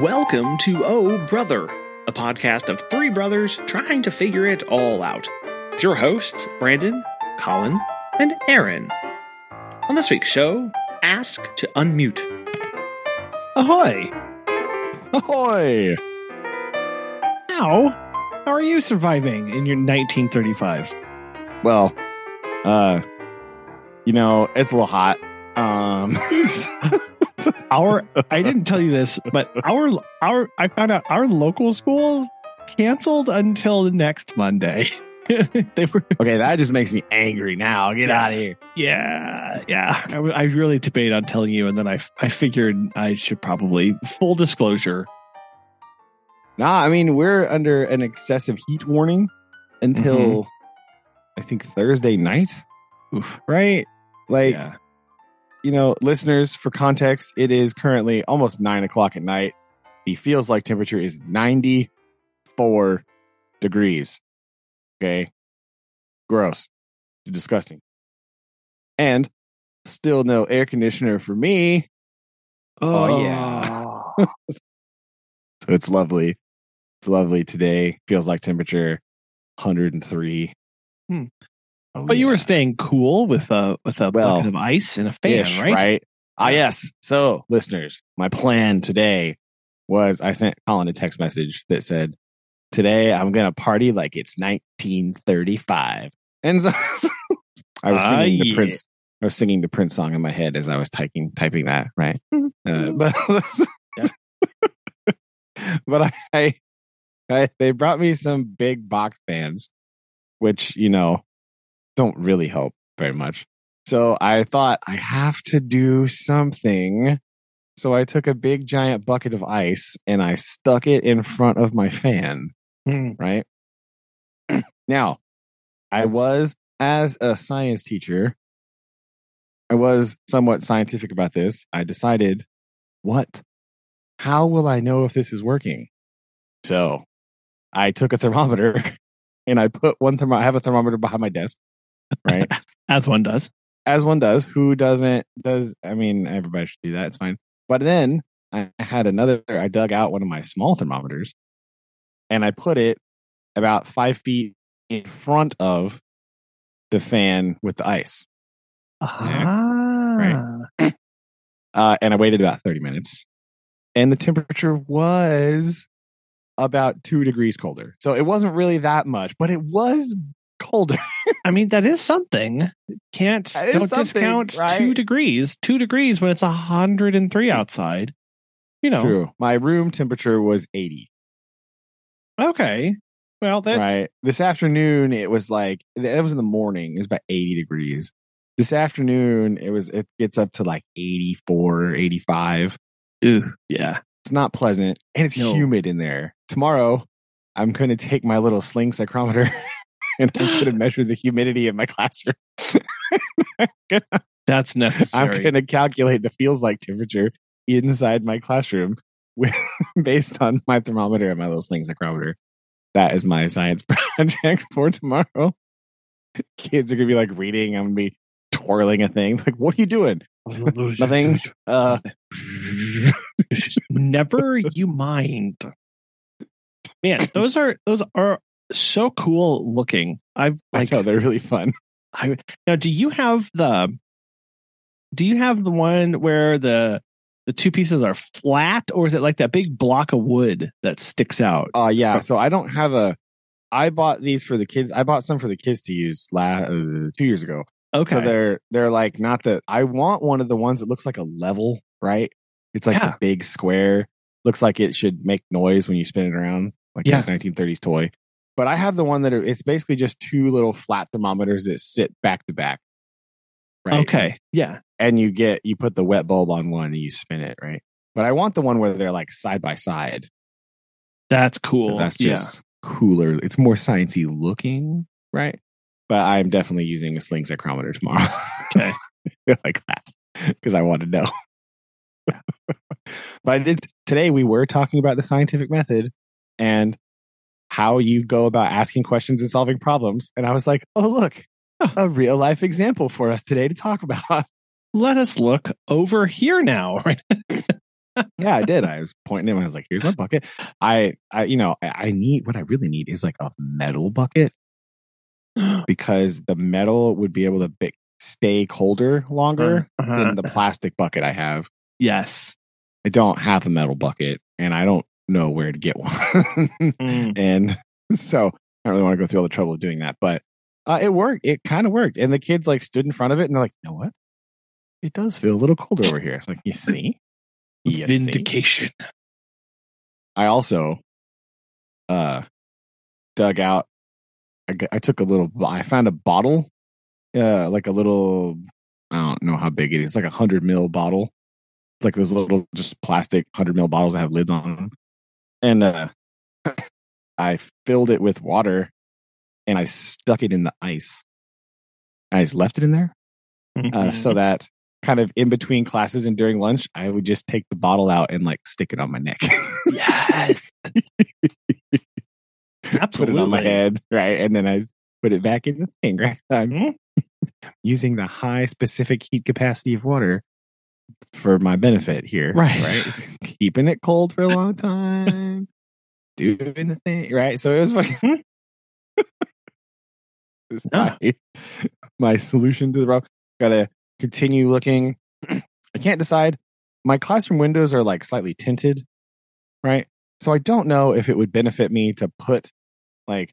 Welcome to Oh Brother, a podcast of three brothers trying to figure it all out. It's your hosts, Brandon, Colin, and Aaron. On this week's show, Ask to Unmute. Ahoy! Ahoy! How? How are you surviving in your 1935? Well, uh, you know, it's a little hot. Um, Our I didn't tell you this, but our our I found out our local schools canceled until next Monday. they were okay, that just makes me angry now. Get out of here. yeah yeah. I really debated on telling you, and then I I figured I should probably full disclosure. Nah, I mean, we're under an excessive heat warning until mm-hmm. I think Thursday night, Oof. right? Like, yeah. You know, listeners, for context, it is currently almost nine o'clock at night. The feels like temperature is 94 degrees. Okay. Gross. It's disgusting. And still no air conditioner for me. Oh, yeah. So it's lovely. It's lovely today. Feels like temperature 103. Hmm. Oh, But you were staying cool with a with a Well, bucket of ice and a fan, Ish, right? Ah, yes. So, listeners, my plan today was I sent Colin a text message that said, Today I'm going to party like it's 1935. And so I was Ah, singing the yeah. Prince. I was singing the Prince song in my head as I was typing typing that, right? Uh, but but I, I, I they brought me some big box fans, which you know don't really help very much. So I thought I have to do something. So I took a big giant bucket of ice and I stuck it in front of my fan. Hmm. Right now, I was as a science teacher. I was somewhat scientific about this. I decided, what? How will I know if this is working? So I took a thermometer and I put one thermometer. I have a thermometer behind my desk, right? As one does. As one does. Who doesn't? Does I mean everybody should do that? It's fine. But then I had another. I dug out one of my small thermometers and I put it about five feet in front of the fan with the ice. Ah. Uh, and I waited about 30 minutes. And the temperature was about two degrees colder. So it wasn't really that much, but it was colder. I mean, that is something. Can't That is don't something, discount right? two degrees. Two degrees when it's hundred and three outside. You know. True. My room temperature was 80. Okay. Well, that's right. This afternoon, it was like, it was in the morning. It was about 80 degrees. This afternoon, it was, it gets up to like 84, 85. Ew, yeah. It's not pleasant and it's No. humid in there. Tomorrow, I'm going to take my little sling psychrometer and I'm going to measure the humidity in my classroom. Gonna- That's necessary. I'm going to calculate the feels like temperature inside my classroom with, based on my thermometer and my little sling psychrometer. That is my science project for tomorrow. Kids are going to be like reading. I'm going to be twirling a thing. Like, what are you doing? Nothing. Uh, Never you mind. Man, those are those are so cool looking. I've I like know they're really fun. I now do you have the do you have the one where the the two pieces are flat or is it like that big block of wood that sticks out? Uh yeah. So I don't have a. I bought these for the kids. I bought some for the kids to use la- uh, two years ago. Okay. So they're they're like not the. I want one of the ones that looks like a level, right? It's like Yeah. a big square. Looks like it should make noise when you spin it around, like Yeah. a 1930s toy. But I have the one that it's basically just two little flat thermometers that sit back to back. Right. Okay. Yeah. And you get you put the wet bulb on one and you spin it, right? But I want the one where they're like side by side. That's cool. that's yeah. just cooler. It's more sciencey looking, right? But I'm definitely using a sling psychrometer tomorrow. Okay. like that because I want to know. but I did today. We were talking about the scientific method and how you go about asking questions and solving problems. And I was like, oh look, a real life example for us today to talk about. Let us look over here now. Yeah, I did. I was pointing him. I was like, "Here's my bucket." I, I, you know, I, I need what I really need is like a metal bucket because the metal would be able to be, stay colder longer Uh-huh. than the plastic bucket I have. yes. I don't have a metal bucket, and I don't know where to get one. Mm. and so I don't really want to go through all the trouble of doing that, but uh, it worked. It kind of worked. And the kids like stood in front of it and they're like, you know what? It does feel a little colder over here. It's like, you see? You see? Vindication. I also uh dug out I took a little I found a bottle uh like a little I don't know how big it is like a hundred mil bottle like those little just plastic hundred mil bottles that have lids on them and uh I filled it with water and I stuck it in the ice I just left it in there uh, Mhm. so that kind of in between classes and during lunch I would just take the bottle out and like stick it on my neck yes. put it on my head, right? And then I put it back in the thing, right? I'm Mhm. using the high specific heat capacity of water for my benefit here, Right. Right, keeping it cold for a long time, doing the thing, right? So it was fucking. It's Yeah. my, my solution to the problem. Gotta continue looking. I can't decide. My classroom windows are like slightly tinted, right? So I don't know if it would benefit me to put like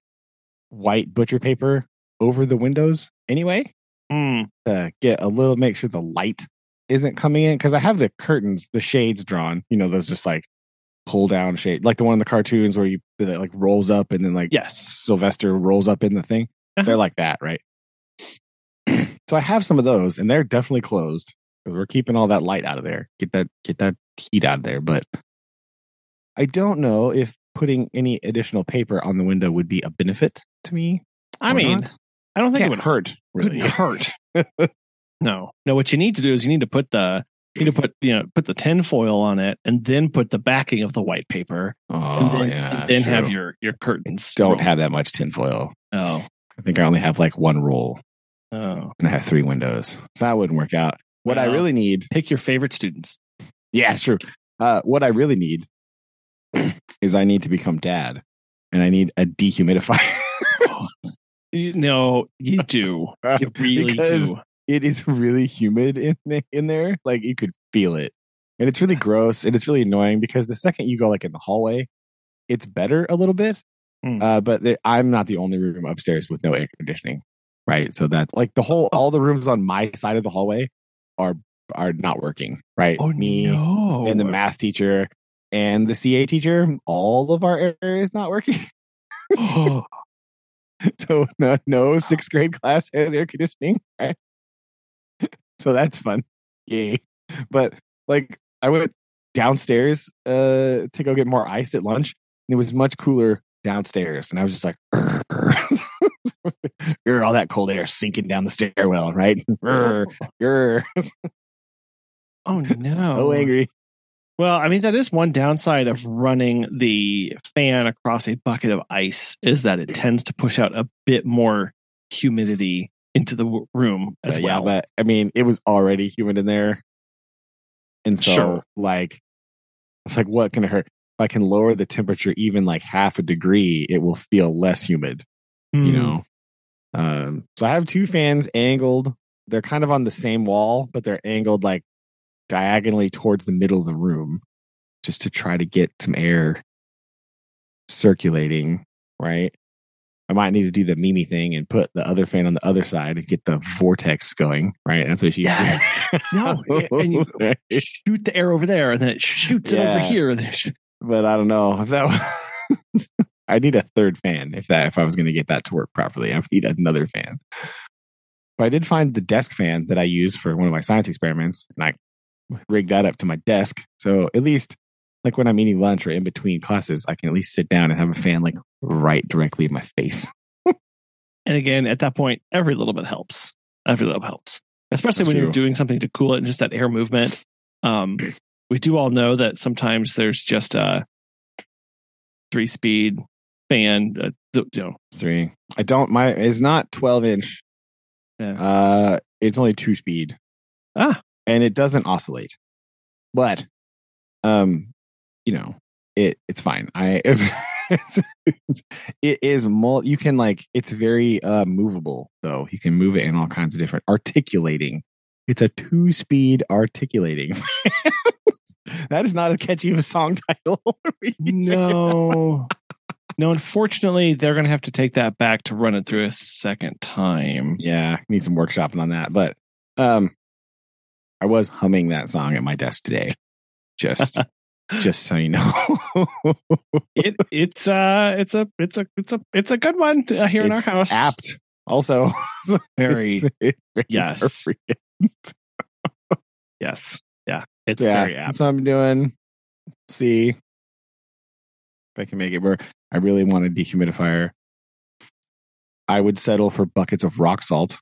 white butcher paper over the windows anyway Mm. to get a little make sure the light isn't coming in because I have the curtains, the shades drawn. You know, those just like pull down shade, like the one in the cartoons where you that like rolls up and then like Yes. Sylvester rolls up in the thing. Uh-huh. They're like that, right? so I have some of those, and they're definitely closed because we're keeping all that light out of there. Get that get that heat out of there. But I don't know if putting any additional paper on the window would be a benefit to me. I mean, not. I don't think can't it would hurt really. hurt. no, no. What you need to do is you need to put the you need to put you know put the tin foil on it and then put the backing of the white paper Oh and then, yeah, and then have your your curtains. don't roll. have that much tinfoil. Oh, I think I only have like one roll, oh. and I have three windows, so that wouldn't work out. What I really need Pick your favorite students. Yeah, true. Uh, what I really need is I need to become dad, and I need a dehumidifier. You know, you do. You really Because do. It is really humid in the- in there. Like you could feel it, and it's really gross and it's really annoying because the second you go like in the hallway, it's better a little bit. Hmm. Uh, but the, I'm not the only room upstairs with no air conditioning, right? So that like the whole all the rooms on my side of the hallway are are not working, right? Me Oh, no! and the math teacher and the CA teacher, all of our area is not working. Oh, so no, no sixth grade class has air conditioning. Right? So that's fun. Yay. But like I went downstairs uh to go get more ice at lunch and it was much cooler downstairs. And I was just like Grr, all that cold air sinking down the stairwell, right? Grr. oh no! so angry. Well, I mean, that is one downside of running the fan across a bucket of ice is that it tends to push out a bit more humidity into the w- room as But well. Yeah, but I mean, it was already humid in there, and so Sure. like, it's like, what can it hurt? If I can lower the temperature even like half a degree, it will feel less humid. You Hmm. know. Um, so I have two fans angled. They're kind of on the same wall, but they're angled like diagonally towards the middle of the room, just to try to get some air circulating. Right. I might need to do the Mimi thing and put the other fan on the other side and get the vortex going. Right. That's what she Yes. No, and you shoot the air over there, and then it shoots it over here. and then it sh- but I don't know if that. Was, I need a third fan if that if I was going to get that to work properly. I need another fan. But I did find the desk fan that I use for one of my science experiments, and I rigged that up to my desk. So at least, like when I'm eating lunch or in between classes, I can at least sit down and have a fan like right directly in my face. And again, at that point, every little bit helps. Every little helps, especially That's when you're doing something to cool it and just that air movement. Um, we do all know that sometimes there's just a three speed fan. Uh, you know, Three. I don't. My it's not 12 inch. Yeah. Uh, it's only two speed. Ah. and it doesn't oscillate. But um, you know, it it's fine. I it's, it's, it is mul- you can like it's very uh movable though. You can move it in all kinds of different articulating. It's a two speed articulating. that is not a catchy of a song title. No. no, unfortunately, they're going to have to take that back to run it through a second time. yeah, need some workshopping on that. But um I was humming that song at my desk today. Just just so you know. It it's uh it's a it's a it's a it's a good one uh, here in our house. Apt. Also, Very It's very Yes. yes. Yeah. It's yeah, very apt. that's what I'm doing. See if I can make it work. I really want a dehumidifier. I would settle for buckets of rock salt.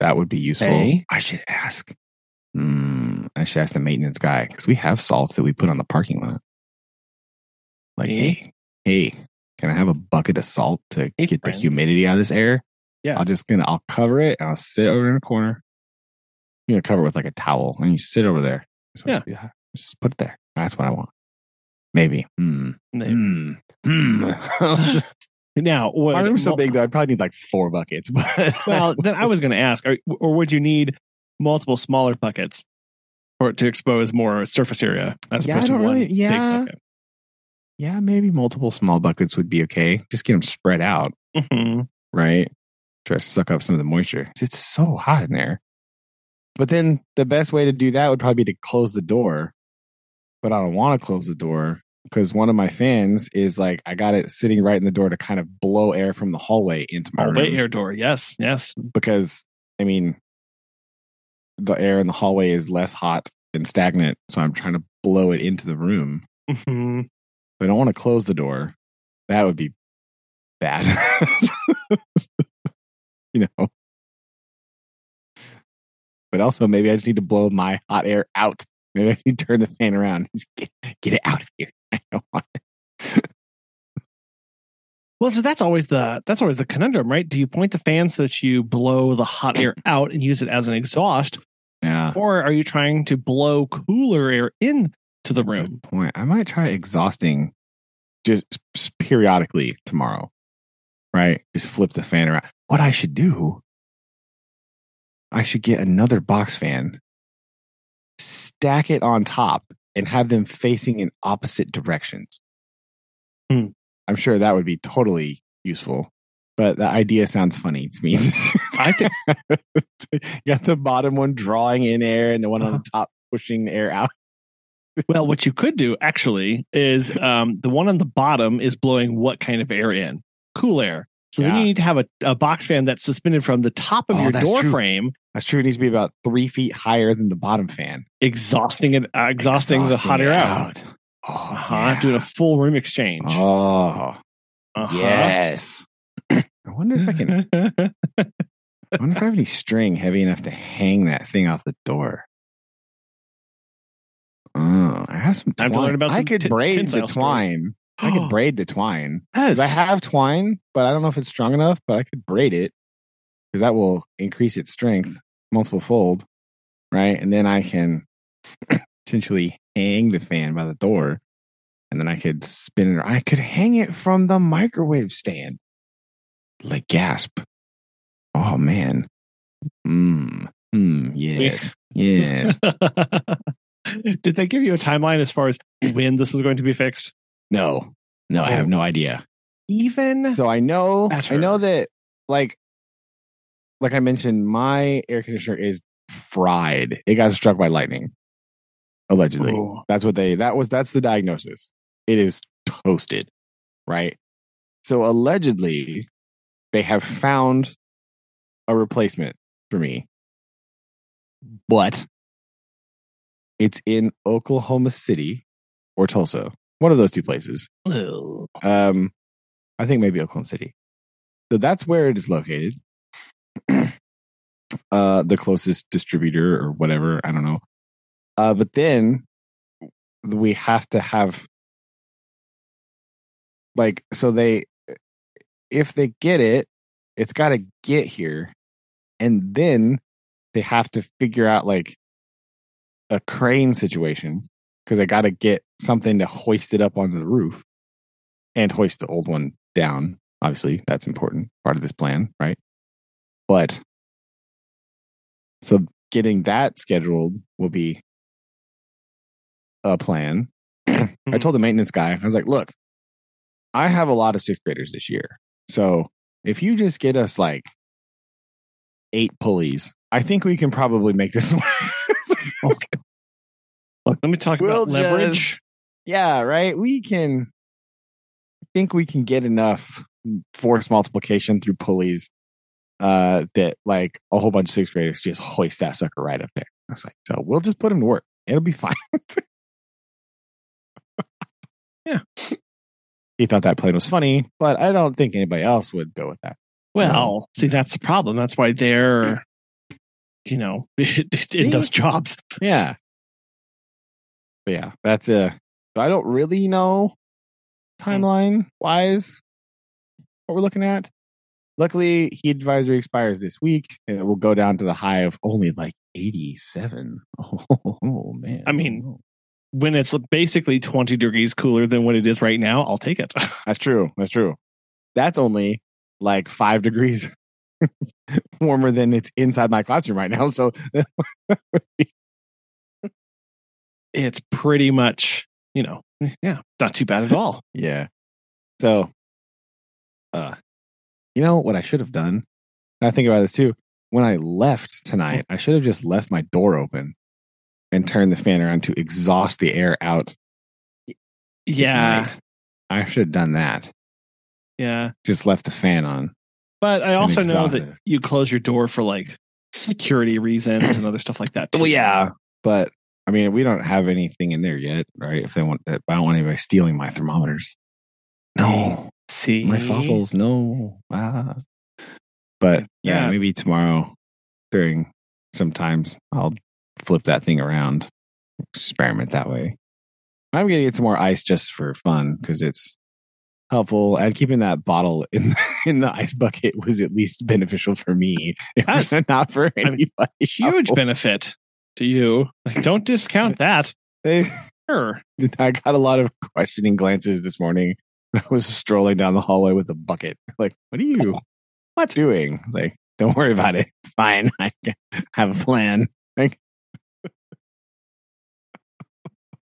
That would be useful. Hey. I should ask. Hmm, I should ask the maintenance guy because we have salt that we put on the parking lot. Like, Hey. hey, can I have a bucket of salt to Hey, get the humidity out of this air? Yeah. I'll just gonna I'll cover it and I'll sit over in a corner. You're gonna cover it with like a towel and you sit over there. Yeah. Just put it there. That's what I want. Maybe. Hmm. Hmm. Hmm. Now, what, My room's so big though, I'd probably need like four buckets. But well, then I was going to ask, are, or would you need multiple smaller buckets it to expose more surface area as Yeah, opposed to one really- big yeah. bucket? yeah, maybe multiple small buckets would be okay. Just get them spread out, Mhm. right? Try to suck up some of the moisture. It's so hot in there. But then the best way to do that would probably be to close the door. But I don't want to close the door because one of my fans is like I got it sitting right in the door to kind of blow air from the hallway into my Hallway room. air door. Yes, yes. because I mean the air in the hallway is less hot and stagnant, so I'm trying to blow it into the room. Mhm. I don't want to close the door. That would be bad. you know. But also maybe I just need to blow my hot air out. Maybe I need to turn the fan around. Get, get it out of here. I don't want it. Well, so that's always the that's always the conundrum, right? Do you point the fan so that you blow the hot air out and use it as an exhaust, Yeah. or are you trying to blow cooler air into the room? Good point. I might try exhausting just periodically tomorrow. Right? Just flip the fan around. What I should do, I should get another box fan, stack it on top, and have them facing in opposite directions. Hmm. I'm sure that would be totally useful. But the idea sounds funny to me. I think got the bottom one drawing in air and the one on Uh-huh. the top pushing the air out. well, what you could do actually is um, the one on the bottom is blowing what kind of air in? Cool air. So then you need to have a, a box fan that's suspended from the top of Oh, your door true. frame, That's true. It needs to be about three feet higher than the bottom fan. exhausting it, uh, exhausting, the hot air out. Oh, Uh-huh, yeah. Doing a full room exchange. Oh, Uh-huh. yes. I wonder if I can. I wonder if I have any string heavy enough to hang that thing off the door. Oh, I have some Time twine. to learn about I some could tin- braid the tensile string. twine. I could braid the twine. yes. I have twine, but I don't know if it's strong enough. But I could braid it because that will increase its strength multiple fold, right? And then I can potentially hang the fan by the door, and then I could spin it. I could hang it from the microwave stand. Like gasp! Oh man. Hmm. Hmm. Yes. Yes. Did they give you a timeline as far as when this was going to be fixed? no. No, I have no idea. Even So I know, I know that, like, like I mentioned, my air conditioner is fried. It got struck by lightning, allegedly. Oh. That's what they. That was that's the diagnosis. It is toasted, right? So allegedly, they have found a replacement for me, but it's in Oklahoma City or Tulsa, one of those two places. Ugh. Um, I think maybe Oklahoma City. So that's where it is located. uh, the closest distributor or whatever, I don't know. Uh, but then we have to have like so they if they get it, it's got to get here, and then they have to figure out like a crane situation because I got to get something to hoist it up onto the roof and hoist the old one down. Obviously, that's important part of this plan, right? But so getting that scheduled will be a plan. I told the maintenance guy, I was like, look, I have a lot of sixth graders this year. So if you just get us like eight pulleys, I think we can probably make this work. okay. Look, let me talk We'll about leverage. just- yeah, right. We can I think we can get enough force multiplication through pulleys uh that like a whole bunch of sixth graders just hoist that sucker right up there. I was like, so we'll just put them to work. It'll be fine. Yeah. He thought that plan was funny, but I don't think anybody else would go with that. Well, see, that's the problem. That's why they're, you know, in those jobs. Yeah. But yeah, that's a. I don't really know hmm. timeline wise what we're looking at. Luckily, heat advisory expires this week, and it will go down to the high of only like eighty-seven. Oh, man! I mean- oh, When it's basically 20 degrees cooler than what it is right now, I'll take it. that's true. That's true. That's only like five degrees warmer than it's inside my classroom right now. So It's pretty much, you know, yeah, not too bad at all. Yeah. So, uh, you know what I should have done? I think about this too. When I left tonight, I should have just left my door open and turn the fan around to exhaust the air out. Yeah. I should have done that. Yeah. Just left the fan on. But I also know that you close your door for like security reasons and other stuff like that. Too. Well, yeah, but I mean, we don't have anything in there yet, right? If they want, I don't want anybody stealing my thermometers. No, See, my fossils. No. Ah. But yeah, Yeah. maybe tomorrow during sometimes I'll flip that thing around, experiment that way. I'm gonna get some more ice just for fun because it's helpful. And keeping that bottle in in the ice bucket was at least beneficial for me, if Yes. not for mean, anybody. Huge else. benefit to you. Like, don't discount that. They- Sure. I got a lot of questioning glances this morning. I was strolling down the hallway with a bucket. Like, what are you What? doing? Like, don't worry about it. It's fine. I have a plan.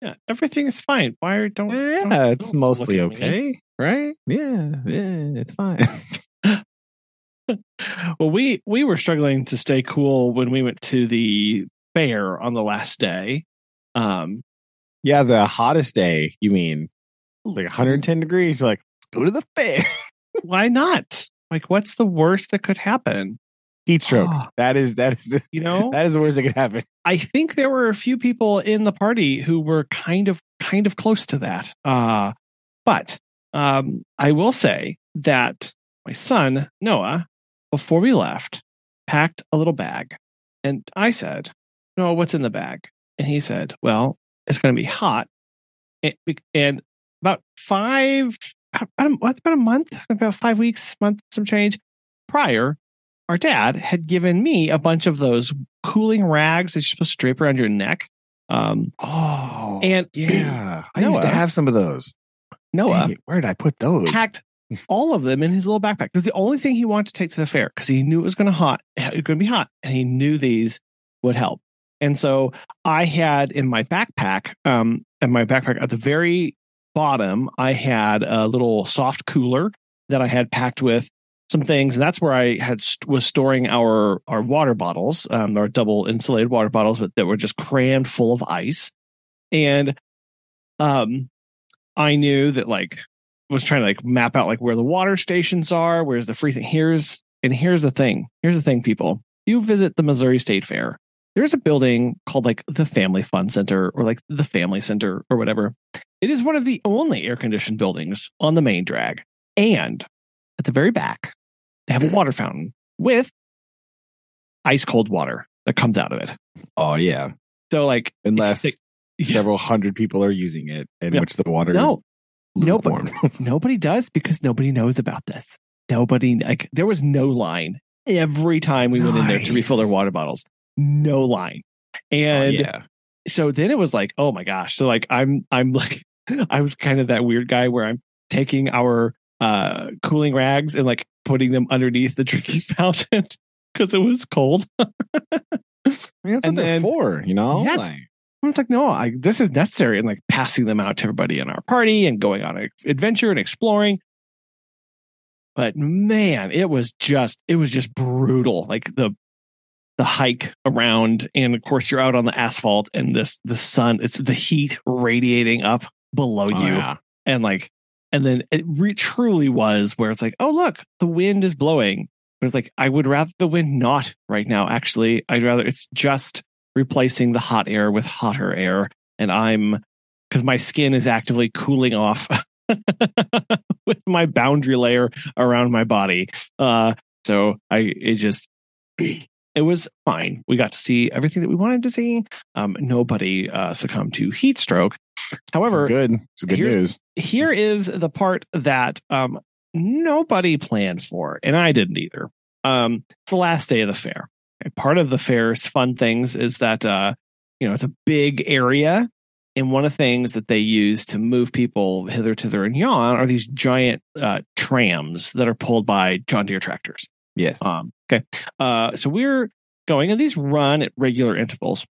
Yeah. Everything is fine. Why don't? yeah, don't- it's don't mostly look at me. okay, right? Yeah, yeah, it's fine. well, we we were struggling to stay cool when we went to the fair on the last day. Um, yeah, the hottest day. You mean like 110 degrees? Like, go to the fair. why not? Like, what's the worst that could happen? Heat stroke. Oh. That is that is the, You know, that is the worst that could happen. I think there were a few people in the party who were kind of kind of close to that. Uh, but um, I will say that my son Noah, before we left, packed a little bag, and I said, "No, what's in the bag?" And he said, "Well, it's going to be hot." And, and about five, about about a month, about five weeks, month, some change prior, our dad had given me a bunch of those cooling rags that you're supposed to drape around your neck. Um, Oh, And- yeah, I used to have some of those. Noah it, where did I put those? packed all of them in his little backpack. Was the only thing he wanted to take to the fair because he knew it was going to hot. It was going to be hot, and he knew these would help. And so I had in my backpack, um, in my backpack at the very bottom, I had a little soft cooler that I had packed with some things, and that's where I had was storing our our water bottles, um, our double insulated water bottles, that were just crammed full of ice. And um, I knew that like was trying to like map out like where the water stations are, where's the free thing. Here's and here's the thing. Here's the thing, people. You visit the Missouri State Fair. There's a building called like the Family Fun Center or like the Family Center or whatever. It is one of the only air conditioned buildings on the main drag. And at the very back, they have a water fountain with ice cold water that comes out of it. Oh yeah, So like unless yeah. several hundred people are using it, in Yeah. which the water No. is Nobody, nobody does because nobody knows about this. Nobody like there was no line every time we went in there to refill their water bottles. No line. And oh, yeah, so then it was like, oh my gosh. So like I'm I'm like I was kind of that weird guy where I'm taking our uh cooling rags and like putting them underneath the drinking fountain because it was cold. I mean, that's And what they're then- for, you know? Yes. Like, I was like, no, I, this is necessary, and like passing them out to everybody in our party and going on an adventure and exploring. But man, it was just it was just brutal. Like the the hike around, and of course you're out on the asphalt, and this the sun, it's the heat radiating up below oh, you, yeah. and like, and then it re- truly was where it's like, oh look, the wind is blowing. But it's like I would rather the wind not right now. Actually, I'd rather it's just replacing the hot air with hotter air, and I'm because my skin is actively cooling off with my boundary layer around my body. Uh, so I it just it was fine. We got to see everything that we wanted to see. Um, nobody uh, succumbed to heat stroke. However, good. It's good news. here is the part that um, nobody planned for, and I didn't either. Um, it's the last day of the fair. Okay, Part of the fair's fun things is that uh, you know it's a big area, and one of the things that they use to move people hither, thither, and yon are these giant uh, trams that are pulled by John Deere tractors. Yes. Um, okay. Uh, so we're going, and these run at regular intervals.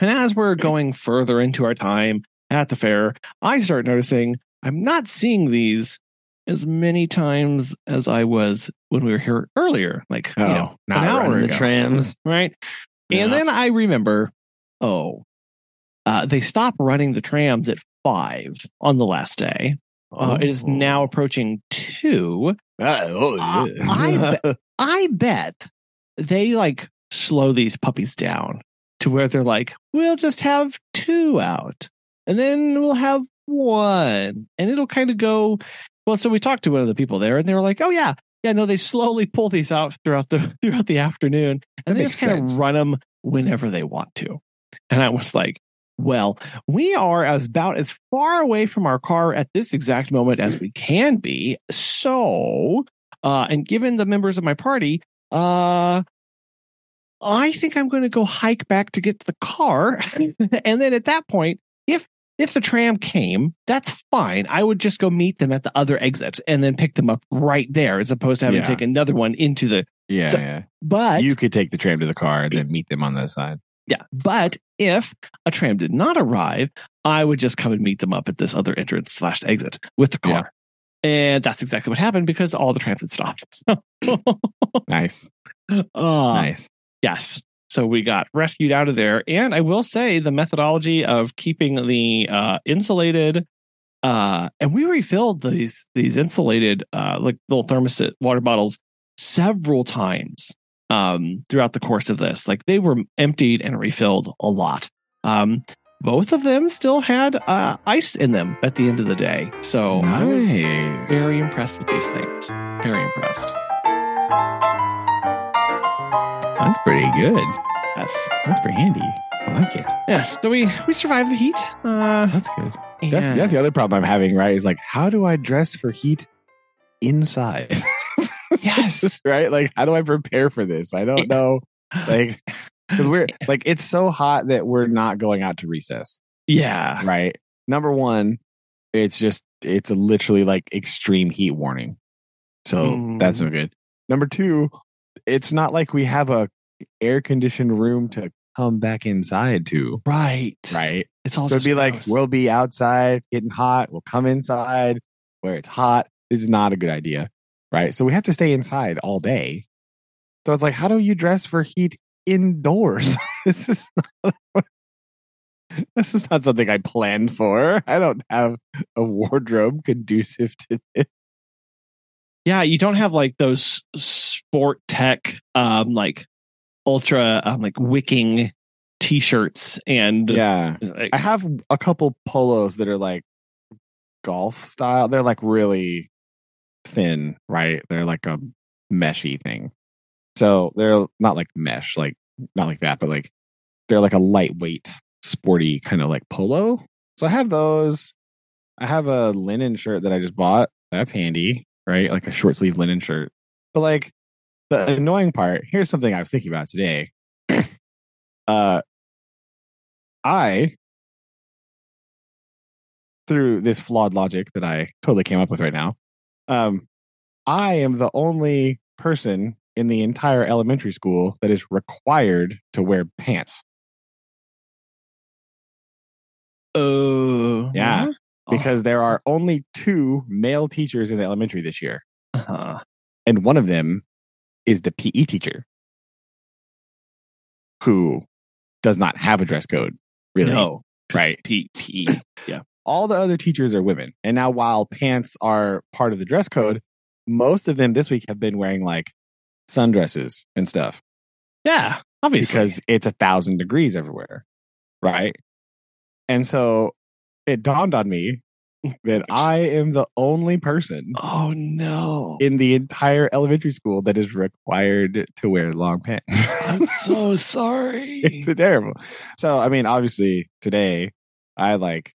And as we're going further into our time at the fair, I start noticing I'm not seeing these as many times as I was when we were here earlier, like Oh, you know, not an hour running the trams. right? And then I remember, oh, uh, they stopped running the trams at five on the last day. Uh, It is Oh. now approaching two. Uh, oh, Uh, yeah. I I bet they like slow these puppies down to where they're like, we'll just have two out and then we'll have one. And it'll kind of go. Well, so we talked to one of the people there and they were like, oh, yeah. Yeah, no, they slowly pull these out throughout the throughout the afternoon and That they just kind of run them whenever they want to. And I was like, well, we are as about as far away from our car at this exact moment as we can be. So, uh, and given the members of my party, uh, I think I'm going to go hike back to get the car. and then at that point, if if the tram came, that's fine. I would just go meet them at the other exit and then pick them up right there, as opposed to having Yeah. to take another one into the. yeah, So- yeah. But You could take the tram to the car and then meet them on the side. yeah, but if a tram did not arrive, I would just come and meet them up at this other entrance slash exit with the car. And that's exactly what happened because all the trams had stopped. Nice. uh, nice. Yes. So we got rescued out of there. And I will say the methodology of keeping the uh, insulated uh, and we refilled these these insulated uh, like little thermos water bottles several times um, throughout the course of this. Like they were emptied and refilled a lot. Um, both of them still had uh, ice in them at the end of the day. So I was very impressed with these things. Very impressed. That's pretty good. Yes. That's pretty handy. I like it. Yeah. So we we survived the heat. Uh, That's good. That's that's the other problem I'm having, right? Is like, how do I dress for heat inside? Yes. right? Like, how do I prepare for this? I don't know. Like, because we're like, it's so hot that we're not going out to recess, yeah. right? Number one, it's just it's a literally like extreme heat warning, so Mm. that's no good. Number two, it's not like we have a air conditioned room to come back inside to, Right. right? It's all So it'd be like we'll be outside getting hot. We'll come inside where it's hot. This is not a good idea, right? So we have to stay inside all day. So it's like, how do you dress for heat indoors? this is not, this is not something I planned for. I don't have a wardrobe conducive to this. yeah, you don't have like those sport tech, um, like ultra, um, like wicking t-shirts and Yeah, like, I have a couple polos that are like golf style. They're like really thin, right? They're like a meshy thing. So they're not like mesh, like not like that, but like they're like a lightweight, sporty kind of like polo. So I have those. I have a linen shirt that I just bought. That's handy, right? Like a short sleeve linen shirt. But like the annoying part, here's something I was thinking about today. uh I, through this flawed logic that I totally came up with right now, um, I am the only person in the entire elementary school that is required to wear pants. Oh, Yeah. Oh. Because there are only two male teachers in the elementary this year. Uh-huh. And one of them is the PE teacher who does not have a dress code, really. No, Right. P P. Yeah. All the other teachers are women. And now, while pants are part of the dress code, most of them this week have been wearing like sundresses and stuff Yeah. Obviously. because it's a thousand degrees everywhere. Right. And so it dawned on me that I am the only person oh no. in the entire elementary school that is required to wear long pants. I'm so sorry. it's terrible. So, I mean, obviously today I like,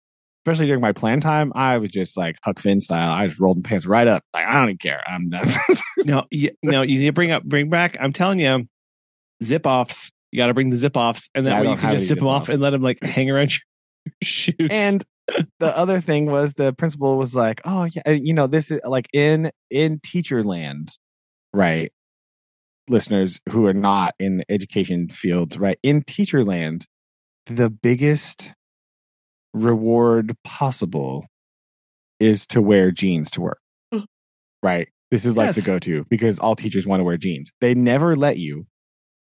especially during my plan time, I was just like Huck Finn style. I just rolled the pants right up. Like, I don't even care. I'm done. no, you, no, you need to bring up, bring back. I'm telling you, zip offs. You got to bring the zip offs, and Yeah, then way you can just zip them off zip-offs. and let them like hang around your shoes. and the other thing was the principal was like, "Oh yeah, uh, you know, this is like in in teacher land, right? Listeners who are not in the education field, right? In teacher land, the biggest reward possible is to wear jeans to work. right? This is like the go-to because all teachers want to wear jeans. They never let you,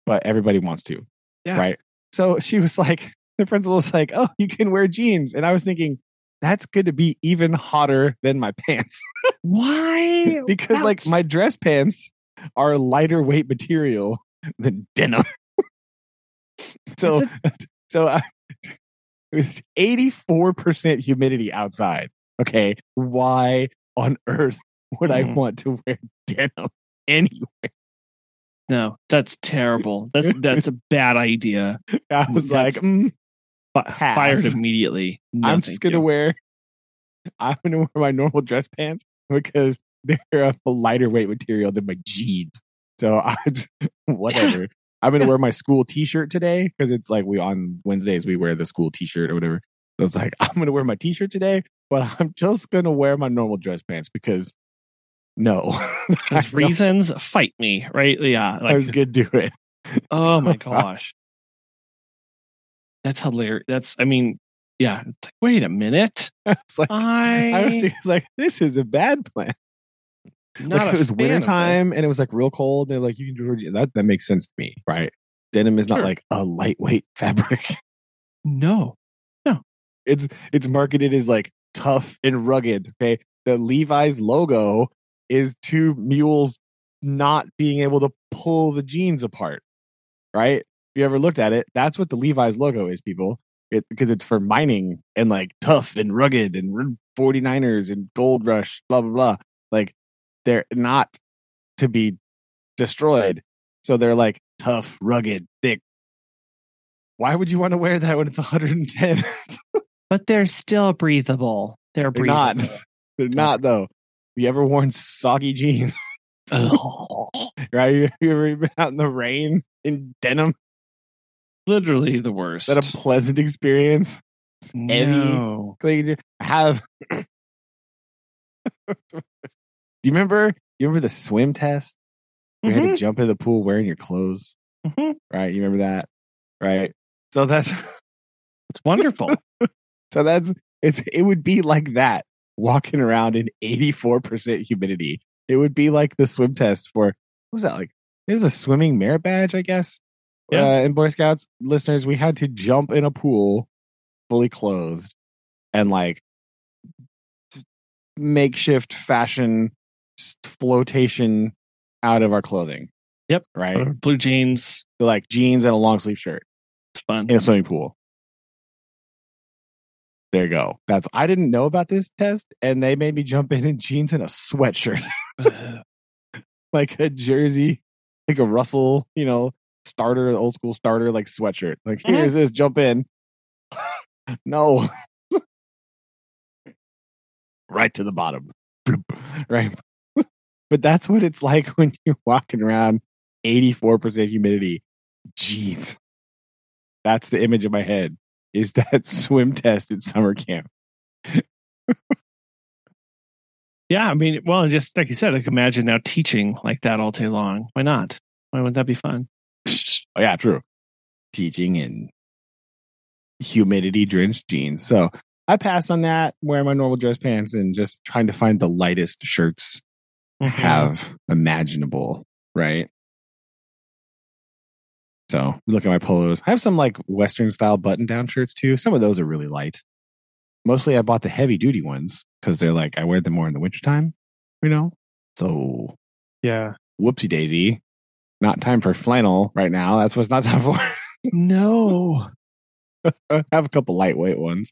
but everybody wants to. Yeah. Right? So she was like the principal was like, "Oh, you can wear jeans." And I was thinking, that's going to be even hotter than my pants why? because like my dress pants are lighter weight material than denim. so so I, it's 84% humidity outside. Okay, why on earth would I Mhm. want to wear denim anyway? no, that's terrible. That's that's a bad idea. I was like, mm, Fi-. Fired immediately. No, I'm just gonna you. wear. I'm gonna wear my normal dress pants because they're a lighter weight material than my jeans. So I just, whatever. I'm gonna wear my school T-shirt today because it's like we on Wednesdays we wear the school T-shirt or whatever. So it's like I'm gonna wear my T-shirt today, but I'm just gonna wear my normal dress pants because no, I, Because don't- reasons fight me, right? Yeah. I was Like, gonna do it. oh my uh-huh. gosh. That's hilarious. That's, I mean, yeah. It's like, wait a minute. It's like I, I, was thinking, like this is a bad plan. Not like if it was fan of winter time and it was like real cold and like you can do that that makes sense to me right? Denim is not Sure. like a lightweight fabric. No, No. it's it's marketed as like tough and rugged okay? The levi's logo is two mules not being able to pull the jeans apart right? If you ever looked at it that's what the levi's logo is people. It because it's for mining and like tough and rugged and 49ers and gold rush blah blah blah. Like they're not to be destroyed so they're like tough rugged thick why would you want to wear that when it's 110 But they're still breathable. They're They're breathable. not. They're not though. Have you ever worn soggy jeans? Oh, Right? You, you ever been out in the rain in denim? literally the worst. Is that a pleasant experience? No. Like, I have. Do you remember? You remember the swim test? You had to Mhm, jump in the pool wearing your clothes, mhm. right? You remember that, right? So that's It's wonderful. so that's it's it would be like that walking around in eighty four percent humidity. It would be like the swim test for what was that like? There's a swimming merit badge, I guess. Yeah. Uh, in Boy Scouts, listeners, we had to jump in a pool fully clothed and like makeshift fashion flotation out of our clothing. Yep. Right. Or Blue jeans. So like jeans and a long sleeve shirt It's fun. in a swimming pool. There you go. That's I didn't know about this test, and they made me jump in in jeans and a sweatshirt, like a jersey, like a Russell, you know, starter, old school starter, like sweatshirt. Like Mhm. here's this, jump in. no, right to the bottom, right. But that's what it's like when you're walking around 84% humidity. Jeez, that's the image in my head. is that swim test at summer camp. Yeah, I mean, well, just like you said, like imagine now teaching like that all day long. Why not? Why wouldn't that be fun? Oh yeah, true. Teaching in humidity drenched jeans. So I pass on that, wearing my normal dress pants and just trying to find the lightest shirts Mhm. have imaginable, right? So look at my polos. I have some like Western style button down shirts too. Some of those are really light. Mostly I bought the heavy duty ones because they're like I wear them more in the wintertime, you know? So yeah. whoopsie daisy. Not time for flannel right now. That's what's not time for. No. I have a couple lightweight ones,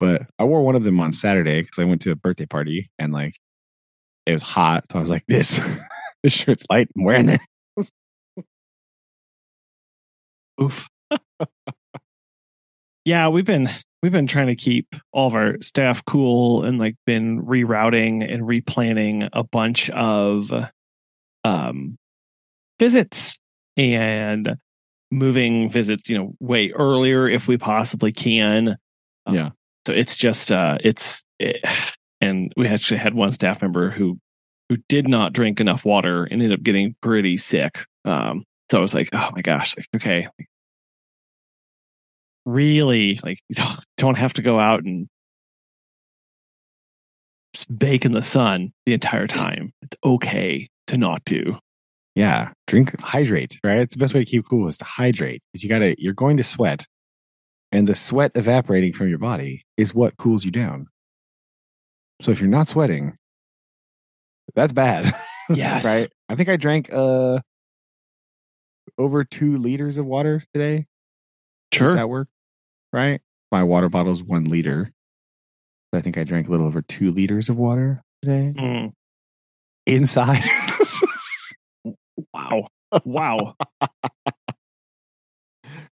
but I wore one of them on Saturday because I went to a birthday party and like it was hot. So I was like, this, this shirt's light. I'm wearing it. Oof. yeah, we've been we've been trying to keep all of our staff cool and like been rerouting and replanning a bunch of um visits and moving visits, you know, way earlier if we possibly can. Um, Yeah. So it's just uh it's it, and we actually had one staff member who who did not drink enough water and ended up getting pretty sick. Um so I was like, oh my gosh, like, okay, really, like, you don't, don't have to go out and bake in the sun the entire time. It's okay to not do. Yeah. Drink, hydrate, right? It's the best way to keep cool is to hydrate because you got to, you're going to sweat and the sweat evaporating from your body is what cools you down. So if you're not sweating, that's bad. Yes. right. I think I drank, uh, over two liters of water today. Does Sure. that work? Right? My water bottle's one liter. I think I drank a little over two liters of water today. Mm, Inside. wow. Wow.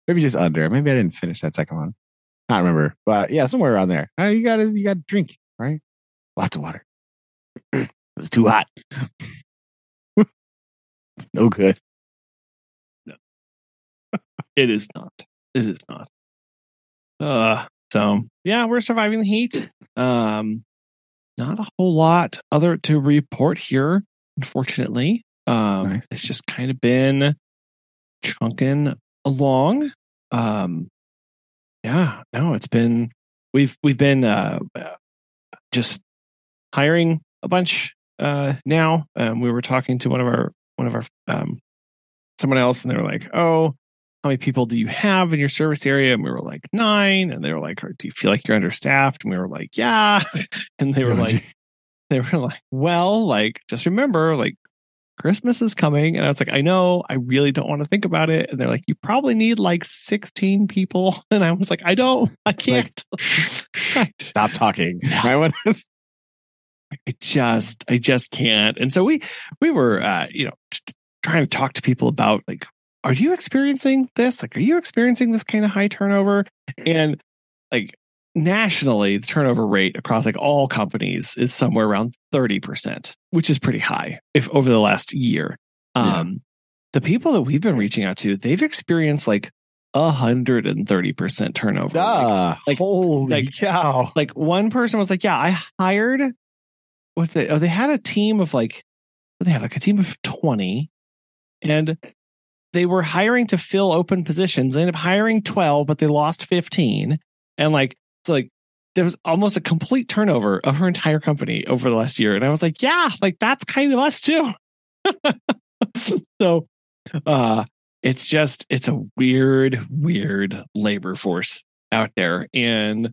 Maybe just under. Maybe I didn't finish that second one. I don't remember. But yeah, somewhere around there. Uh, you gotta you gotta drink, right? Lots of water. it's too hot. no good. No. It is not. It is not. Uh so yeah, we're surviving the heat. Um not a whole lot other to report here, unfortunately. Um Nice. it's just kind of been chunking along. Um yeah, no, it's been we've we've been uh just hiring a bunch uh now. Um we were talking to one of our one of our um someone else and they were like, "Oh, how many people do you have in your service area? And we were like, nine. And they were like, do you feel like you're understaffed? And we were like, yeah. And they were like, they were like, well, like, just remember, like, Christmas is coming. And I was like, I know, I really don't want to think about it. And they're like, you probably need like 16 people. And I was like, I don't, I can't. Stop talking. Yeah. Right when it's- I just, I just can't. And so we, we were, uh, you know, t- trying to talk to people about like, are you experiencing this? Like, are you experiencing this kind of high turnover? And like nationally, the turnover rate across like all companies is somewhere around 30%, which is pretty high if over the last year. Yeah. Um, the people that we've been reaching out to, they've experienced like 130% turnover. Like, Ah, like- holy like- cow. like one person was like, "Yeah, I hired what they oh, they had a team of like they had like a team of twenty, and they were hiring to fill open positions. They ended up hiring twelve, but they lost fifteen, and like so like there was almost a complete turnover of her entire company over the last year. And I was like, yeah, like that's kind of us too. so uh it's just it's a weird, weird labor force out there and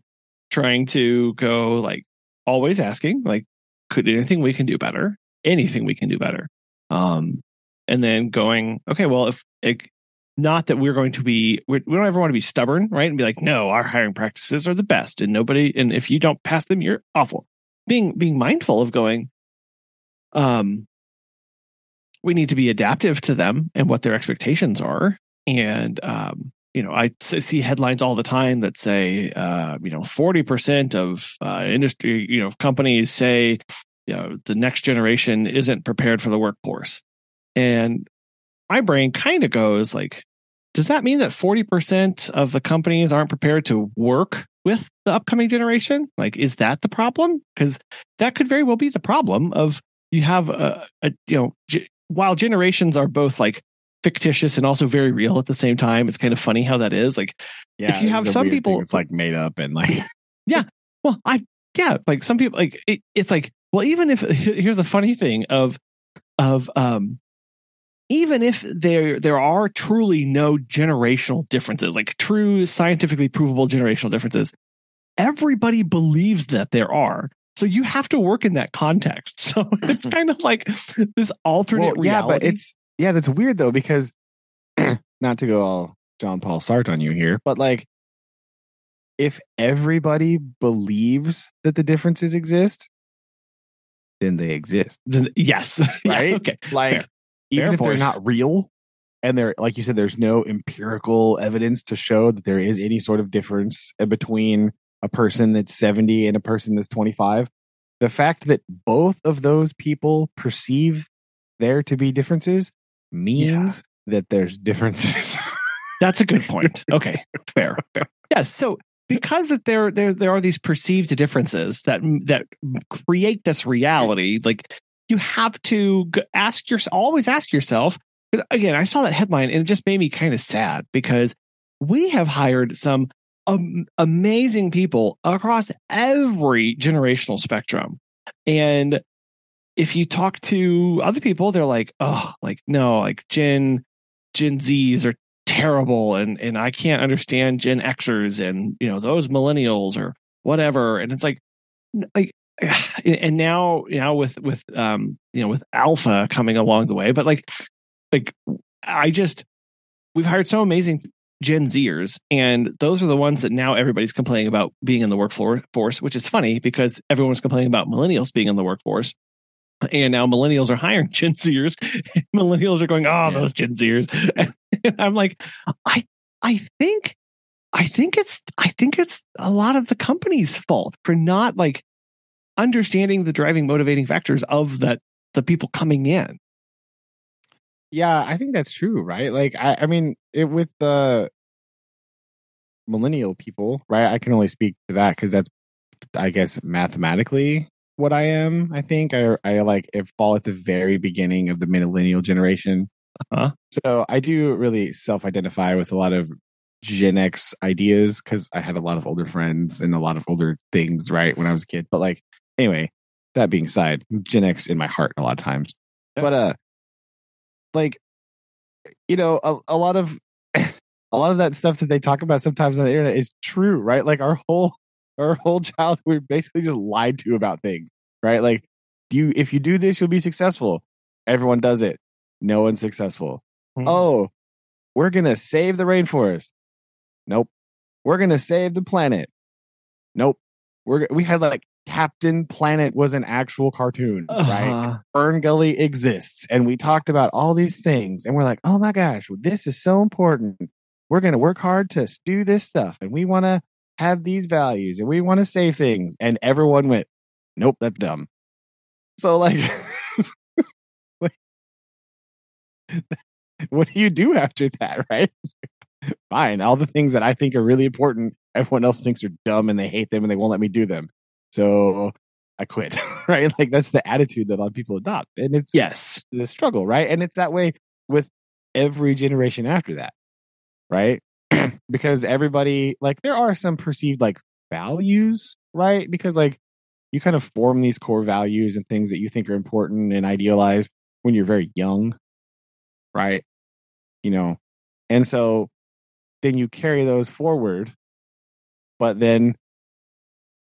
trying to go like always asking, like, could anything we can do better? Anything we can do better. Um and then going, okay, well, if like not that we're going to be we we don't ever want to be stubborn right and be like no our hiring practices are the best and nobody and if you don't pass them you're awful being being mindful of going um we need to be adaptive to them and what their expectations are and um you know I see headlines all the time that say uh you know 40% of uh industry you know companies say you know the next generation isn't prepared for the workforce and my brain kind of goes like does that mean that 40% of the companies aren't prepared to work with the upcoming generation? Like, is that the problem? Because that could very well be the problem of you have a, a you know, g- while generations are both like fictitious and also very real at the same time. It's kind of funny how that is. Like, Yeah, if you have some people, it's like made up and like yeah. well, I yeah, like some people like it, it's like well, even if here's the funny thing of of um even if there there are truly no generational differences, like true scientifically provable generational differences, everybody believes that there are. So you have to work in that context. So it's kind of like this alternate well, yeah, reality. but it's yeah, that's weird though because not to go all John Paul Sartre on you here, but like if everybody believes that the differences exist, then they exist, yes, Yeah, Right? okay, like Fair. even Fair if they're not real. And there, like you said, there's no empirical evidence to show that there is any sort of difference uh, between a person that's 70 and a person that's 25. The fact that both of those people perceive there to be differences means that there's differences. That's a good point. Okay, fair, fair. Yes. So because that there there there are these perceived differences that that create this reality, like you have to ask yourself, always ask yourself. Again, I saw that headline and it just made me kind of sad because we have hired some um, amazing people across every generational spectrum, and if you talk to other people, they're like, oh, like no, like Gen Gen Zs are terrible and and I can't understand Gen Xers and you know those millennials or whatever. And it's like like and now now with with um you know with alpha coming along the way but like like I just we've hired so amazing Gen Zers and those are the ones that now everybody's complaining about being in the workforce which is funny because everyone's complaining about millennials being in the workforce and now millennials are hiring Gen Zers. Millennials are going, oh, Yeah. those Gen Zers. And I'm like, I, I think, I think it's, I think it's a lot of the company's fault for not like understanding the driving motivating factors of that the people coming in. yeah, I think that's true, right? Like, I, I mean, it, with the millennial people, right? I can only speak to that because that's, I guess, mathematically what I am. I think I, I like it fall at the very beginning of the millennial generation. Uh-huh. So I do really self-identify with a lot of Gen X ideas because I had a lot of older friends and a lot of older things, right, when I was a kid. But like, anyway, that being said, Gen X in my heart a lot of times. Yeah. But uh, like, you know, a, a lot of a lot of that stuff that they talk about sometimes on the internet is true, right? Like our whole our whole childhood, we're basically just lied to about things, right? Like, do you if you do this, you'll be successful. Everyone does it. No one's successful. Hmm. Oh, we're gonna save the rainforest. Nope. We're gonna save the planet. Nope. We're we had like Captain Planet was an actual cartoon, right? Uh-huh. Fern Gully exists, and we talked about all these things, and we're like, oh my gosh, this is so important. We're gonna work hard to do this stuff, and we want to have these values, and we want to save things, and everyone went, nope, that's dumb. So like, like, what do you do after that, right? Fine, all the things that I think are really important, everyone else thinks are dumb, and they hate them, and they won't let me do them. So I quit, right? Like that's the attitude that a lot of people adopt, and it's Yes. the struggle, right? And it's that way with every generation after that, right? because everybody, like, there are some perceived like values, right? Because like you kind of form these core values and things that you think are important and idealize when you're very young, right? You know, and so then you carry those forward, but then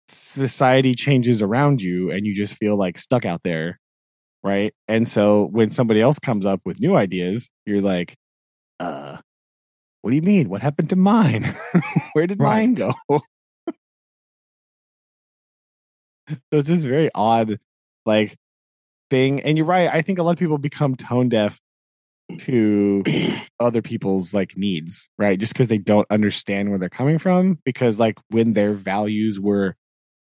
society changes around you and you just feel like stuck out there right and so when somebody else comes up with new ideas you're like uh what do you mean? What happened to mine? Where did mine go? So it's this very odd like thing and you're right i think a lot of people become tone deaf to other people's like needs right? Just because they don't understand where they're coming from because like when their values were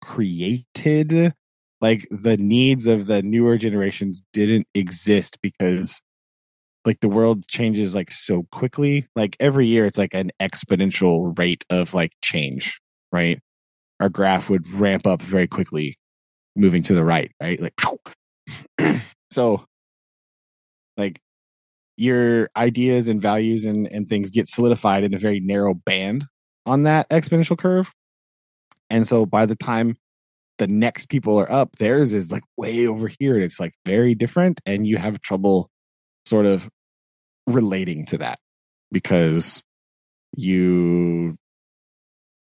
created like the needs of the newer generations didn't exist because like the world changes like so quickly. Like every year, it's like an exponential rate of like change, right? Our graph would ramp up very quickly, moving to the right, right? Like, so, like your ideas and values and, and things get solidified in a very narrow band on that exponential curve. And so by the time the next people are up, theirs is like way over here. And it's like very different. And you have trouble sort of relating to that because you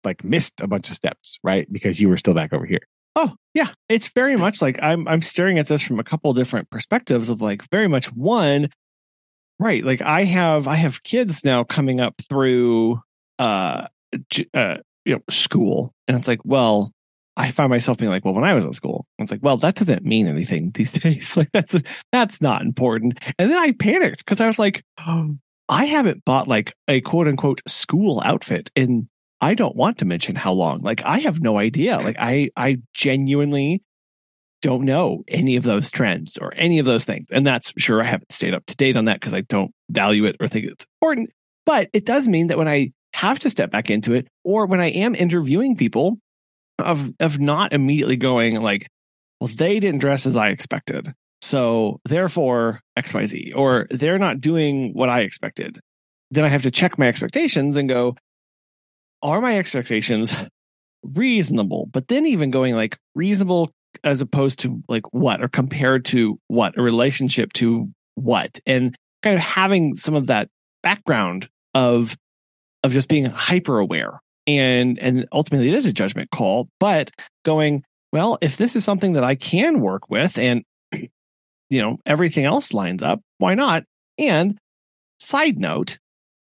like missed a bunch of steps, right? Because you were still back over here. Oh, yeah. It's very much like I'm I'm staring at this from a couple different perspectives of like very much one right, like I have I have kids now coming up through uh, uh you know school and it's like, well, I find myself being like, well, when I was in school, it's like, well, that doesn't mean anything these days. Like that's that's not important. And then I panicked because I was like, oh, I haven't bought like a quote unquote school outfit in I don't want to mention how long. Like I have no idea. Like I I genuinely don't know any of those trends or any of those things. And that's sure I haven't stayed up to date on that because I don't value it or think it's important. But it does mean that when I have to step back into it or when I am interviewing people, of of not immediately going like, well, they didn't dress as I expected. So therefore XYZ, or they're not doing what I expected. Then I have to check my expectations and go, are my expectations reasonable? But then even going like reasonable as opposed to like what or compared to what a relationship to what and kind of having some of that background of of just being hyper aware and and ultimately it is a judgment call but going well if this is something that i can work with and you know everything else lines up why not? And side note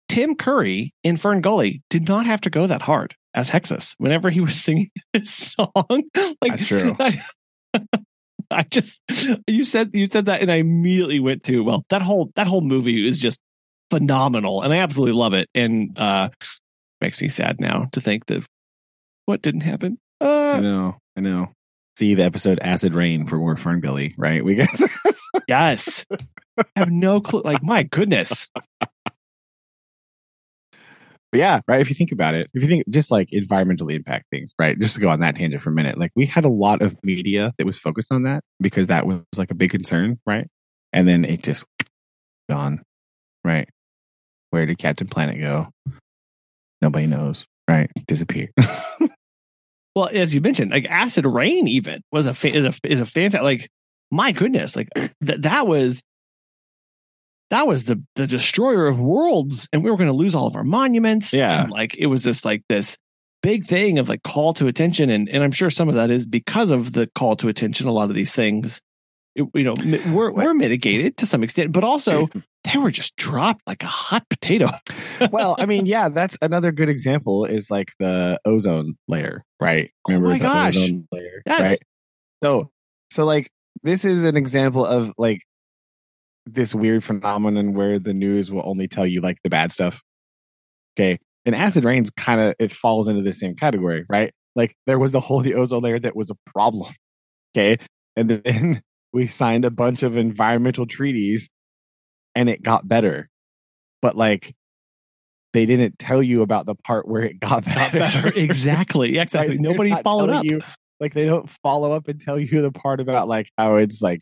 tim curry in fern gully did not have to go that hard as Hexxus whenever he was singing his song. Like that's true. I, I just you said you said that and i immediately went to well that whole that whole movie is just phenomenal and i absolutely love it. And uh makes me sad now to think that what didn't happen. Uh, I know, I know. See the episode "Acid Rain" for Fern Gully, right? We guess. yes. I have no clue. Like, my goodness. But yeah, right. If you think about it, if you think just like environmentally impact things, right? Just to go on that tangent for a minute, like we had a lot of media that was focused on that because that was like a big concern, right? And then it just gone, right? Where did Captain Planet go? Nobody knows, right? Disappear. well, as you mentioned, like acid rain even was a fa- is a is a fantastic. Like my goodness, like that that was that was the the destroyer of worlds, and we were going to lose all of our monuments. Yeah, and like it was this like this big thing of like call to attention, and and I'm sure some of that is because of the call to attention. A lot of these things, it, you know, we're we're mitigated to some extent, but also they were just dropped like a hot potato. well, I mean, yeah, that's another good example is like the ozone layer, right? Oh Remember oh my the gosh. ozone layer, yes. right? So, so like this is an example of like this weird phenomenon where the news will only tell you like the bad stuff. Okay. And acid rains kind of it falls into the same category, right? Like there was a hole in the ozone layer that was a problem. Okay. And then we signed a bunch of environmental treaties and it got better. But like they didn't tell you about the part where it got better. Better. Exactly. Exactly. Nobody followed up. You, like they don't follow up and tell you the part about like how it's like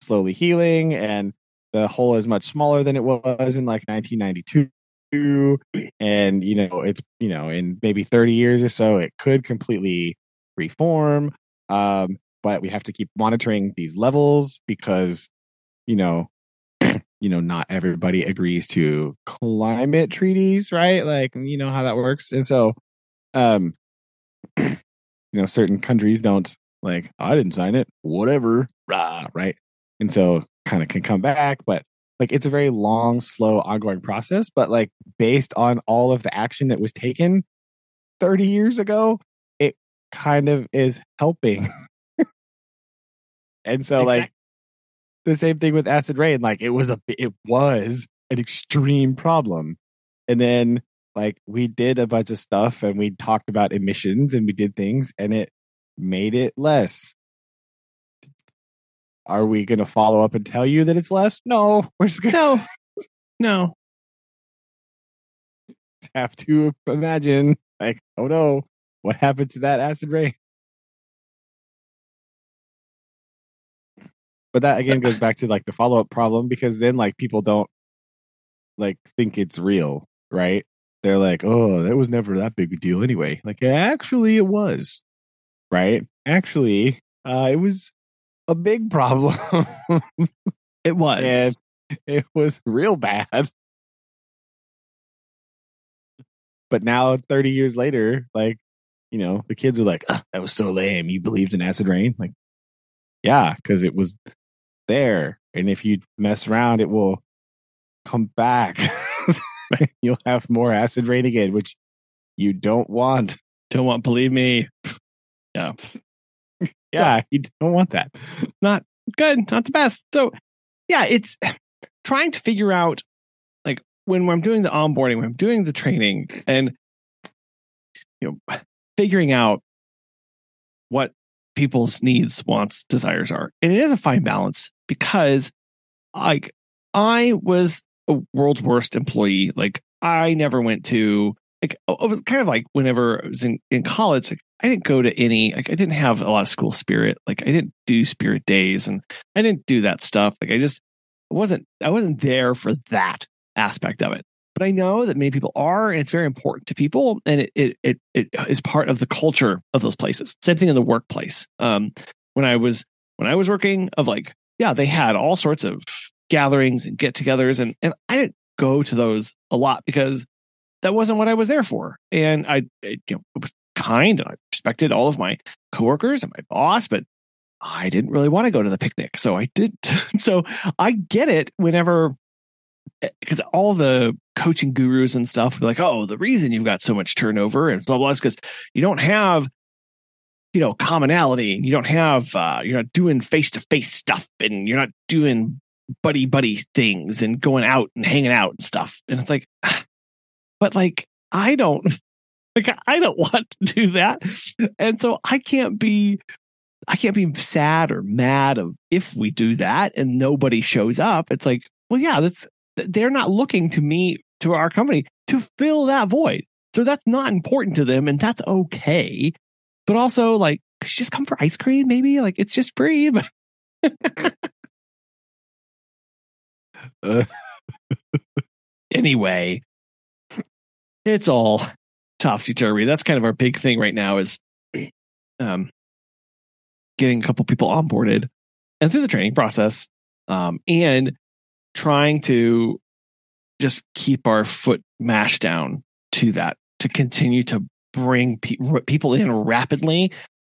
slowly healing and the hole is much smaller than it was in like 1992 and you know it's you know in maybe 30 years or so it could completely reform um but we have to keep monitoring these levels because you know you know not everybody agrees to climate treaties right? Like you know how that works. And so um you know certain countries don't like i didn't sign it. Whatever. Rah, right? And so kind of can come back but like it's a very long slow ongoing process but like based on all of the action that was taken 30 years ago it kind of is helping. And so exactly. like the same thing with acid rain. Like it was a it was an extreme problem. And then like we did a bunch of stuff and we talked about emissions and we did things and it made it less. Are we going to follow up and tell you that it's less? No, we're just going to no. No. Have to imagine, like, oh no, what happened to that acid rain? But that again goes back to like the follow up problem because then like people don't like think it's real, right? They're like, oh, that was never that big a deal anyway. Like, actually, it was, right? Actually, uh, it was a big problem. It was. and it was real bad. But now, 30 years later, like, you know, the kids are like, that was so lame. You believed in acid rain? Like, yeah, because it was there. And if you mess around, it will come back. You'll have more acid rain again, which you don't want. Don't want believe me. Yeah, Yeah, you don't want that. Not good. Not the best. So yeah, it's trying to figure out like when I'm doing the onboarding, when I'm doing the training and you know figuring out what people's needs, wants, desires are. And it is a fine balance because like I was a world's worst employee. Like I never went to like it was kind of like whenever I was in, in college, like I didn't go to any like I didn't have a lot of school spirit. Like I didn't do spirit days and I didn't do that stuff. Like I just wasn't I wasn't there for that aspect of it. But I know that many people are, and it's very important to people, and it it it, it is part of the culture of those places. Same thing in the workplace. Um, when I was when I was working, of like yeah, they had all sorts of gatherings and get-togethers, and and I didn't go to those a lot because that wasn't what I was there for, and I it, you know it was kind and I respected all of my coworkers and my boss, but I didn't really want to go to the picnic, so I didn't. so I get it whenever because all the coaching gurus and stuff are like, oh, the reason you've got so much turnover and blah blah is because you don't have, you know, commonality and you don't have, uh, you're not doing face to face stuff and you're not doing buddy buddy things and going out and hanging out and stuff. And it's like, but like I don't, like I don't want to do that, and so I can't be. I can't be sad or mad of if we do that and nobody shows up. It's like, well, yeah, that's they're not looking to me to our company to fill that void. So that's not important to them and that's okay. But also like just come for ice cream maybe? Like it's just free. But Uh, anyway, it's all topsy turvy. That's kind of our big thing right now is um getting a couple people onboarded and through the training process. Um and trying to just keep our foot mashed down to that to continue to bring pe- people in rapidly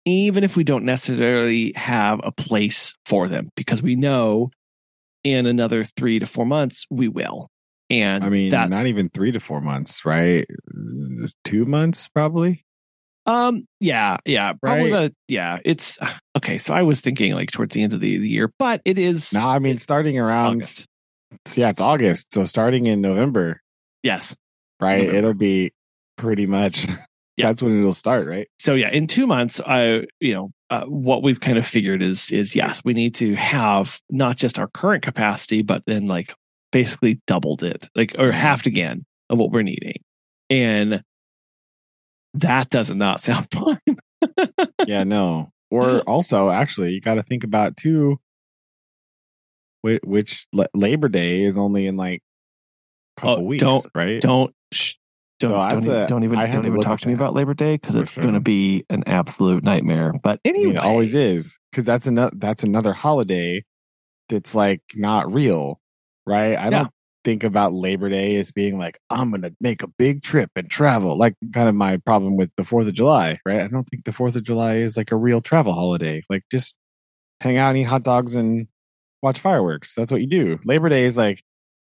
even if we don't necessarily have a place for them because we know in another 3 to 4 months we will and I mean, not even three to four months, right? Two months, probably. um yeah yeah probably Right. the yeah it's okay so i was thinking like towards the end of the, the year but it is No, I mean, starting around, August. Yeah, it's August. So starting in November, yes right? November. It'll be pretty much, Yeah. that's when it'll start, right? so yeah in two months i you know uh, what we've kind of figured is is yes we need to have not just our current capacity but then like basically doubled it like or Mhm. halved again of what we're needing and that does not sound fun yeah, no. Or also, actually, you got to think about too, which, Labor Day is only in like a couple Oh, weeks, don't- right? don't sh- don't So don't, a- don't even don't even talk to me that. about labor day because it's going to be an absolute nightmare but anyway it always is because that's another that's another holiday that's like not real, right? I Yeah. don't think about Labor Day as being like I'm gonna make a big trip and travel. Like kind of my problem with the Fourth of July, right? I don't think the Fourth of July is like a real travel holiday. Like just hang out and eat hot dogs and watch fireworks. That's what you do. Labor Day is like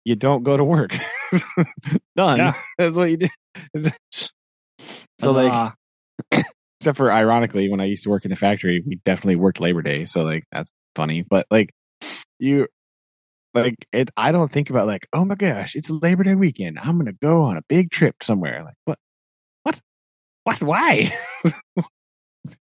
you don't go to work. Done. Yeah. That's what you do. so like Ah, except for ironically when i used to work in the factory we definitely worked labor day so like that's funny but like you like it i don't think about like oh my gosh it's labor day weekend i'm gonna go on a big trip somewhere like what what what why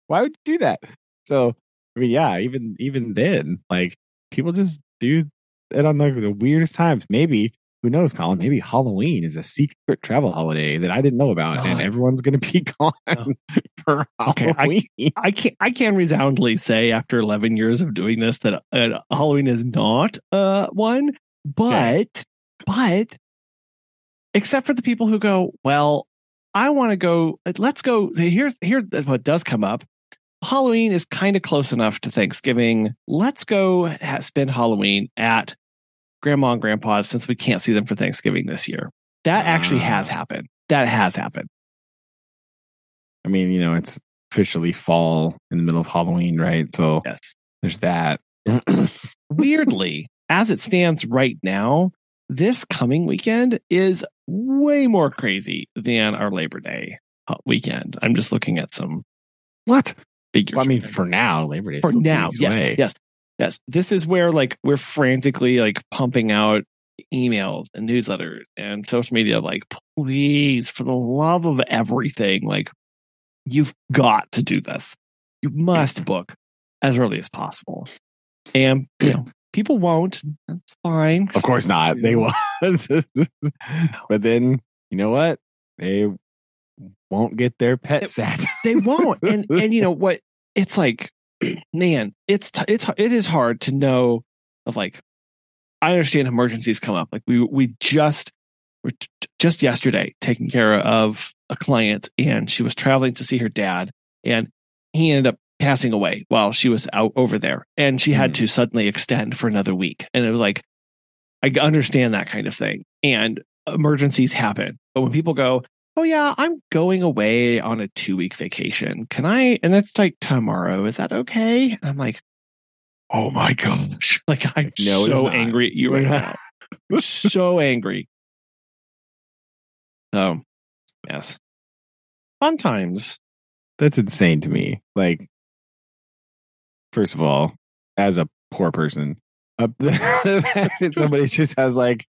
why would you do that so i mean yeah even even then like people just do it on like the weirdest times maybe who knows, Colin? Maybe Halloween is a secret travel holiday that I didn't know about, and everyone's going to be gone Oh. for Okay, I- Halloween. I can I can resoundly say after 11 years of doing this that uh, Halloween is not uh one, but but except for the people who go, well, I want to go. Let's go. Here's here's what does come up. Halloween is kind of close enough to Thanksgiving. Let's go ha- spend Halloween at Grandma and Grandpa since we can't see them for Thanksgiving this year. That actually Ah. has happened. That has happened. I mean, you know, it's officially fall in the middle of Halloween, right? So Yes. there's that. weirdly, as it stands right now, this coming weekend is way more crazy than our Labor Day uh, weekend. I'm just looking at some what? Figures. Well, I mean, for now, Labor Day. is for now, yes, away. yes, yes. This is where like we're frantically like pumping out emails and newsletters and social media. Like, please, for the love of everything, like you've got to do this. You must book as early as possible. And you know, people won't. That's fine. Of course not. They won't. but then, you know what? They won't get their pet sat. they won't and and you know what it's like man it's t- it's it is hard to know of like i understand emergencies come up like we we just were t- just yesterday taking care of a client and she was traveling to see her dad and he ended up passing away while she was out over there and she had Mm. to suddenly extend for another week and it was like i understand that kind of thing and emergencies happen but when people go oh yeah i'm going away on a two week vacation. Can i and it's like tomorrow. Is that okay? And i'm like oh my gosh. Like i'm No, so angry at you right now. So angry. Oh yes. Fun times. That's insane to me. Like, first of all, as a poor person, the somebody just has like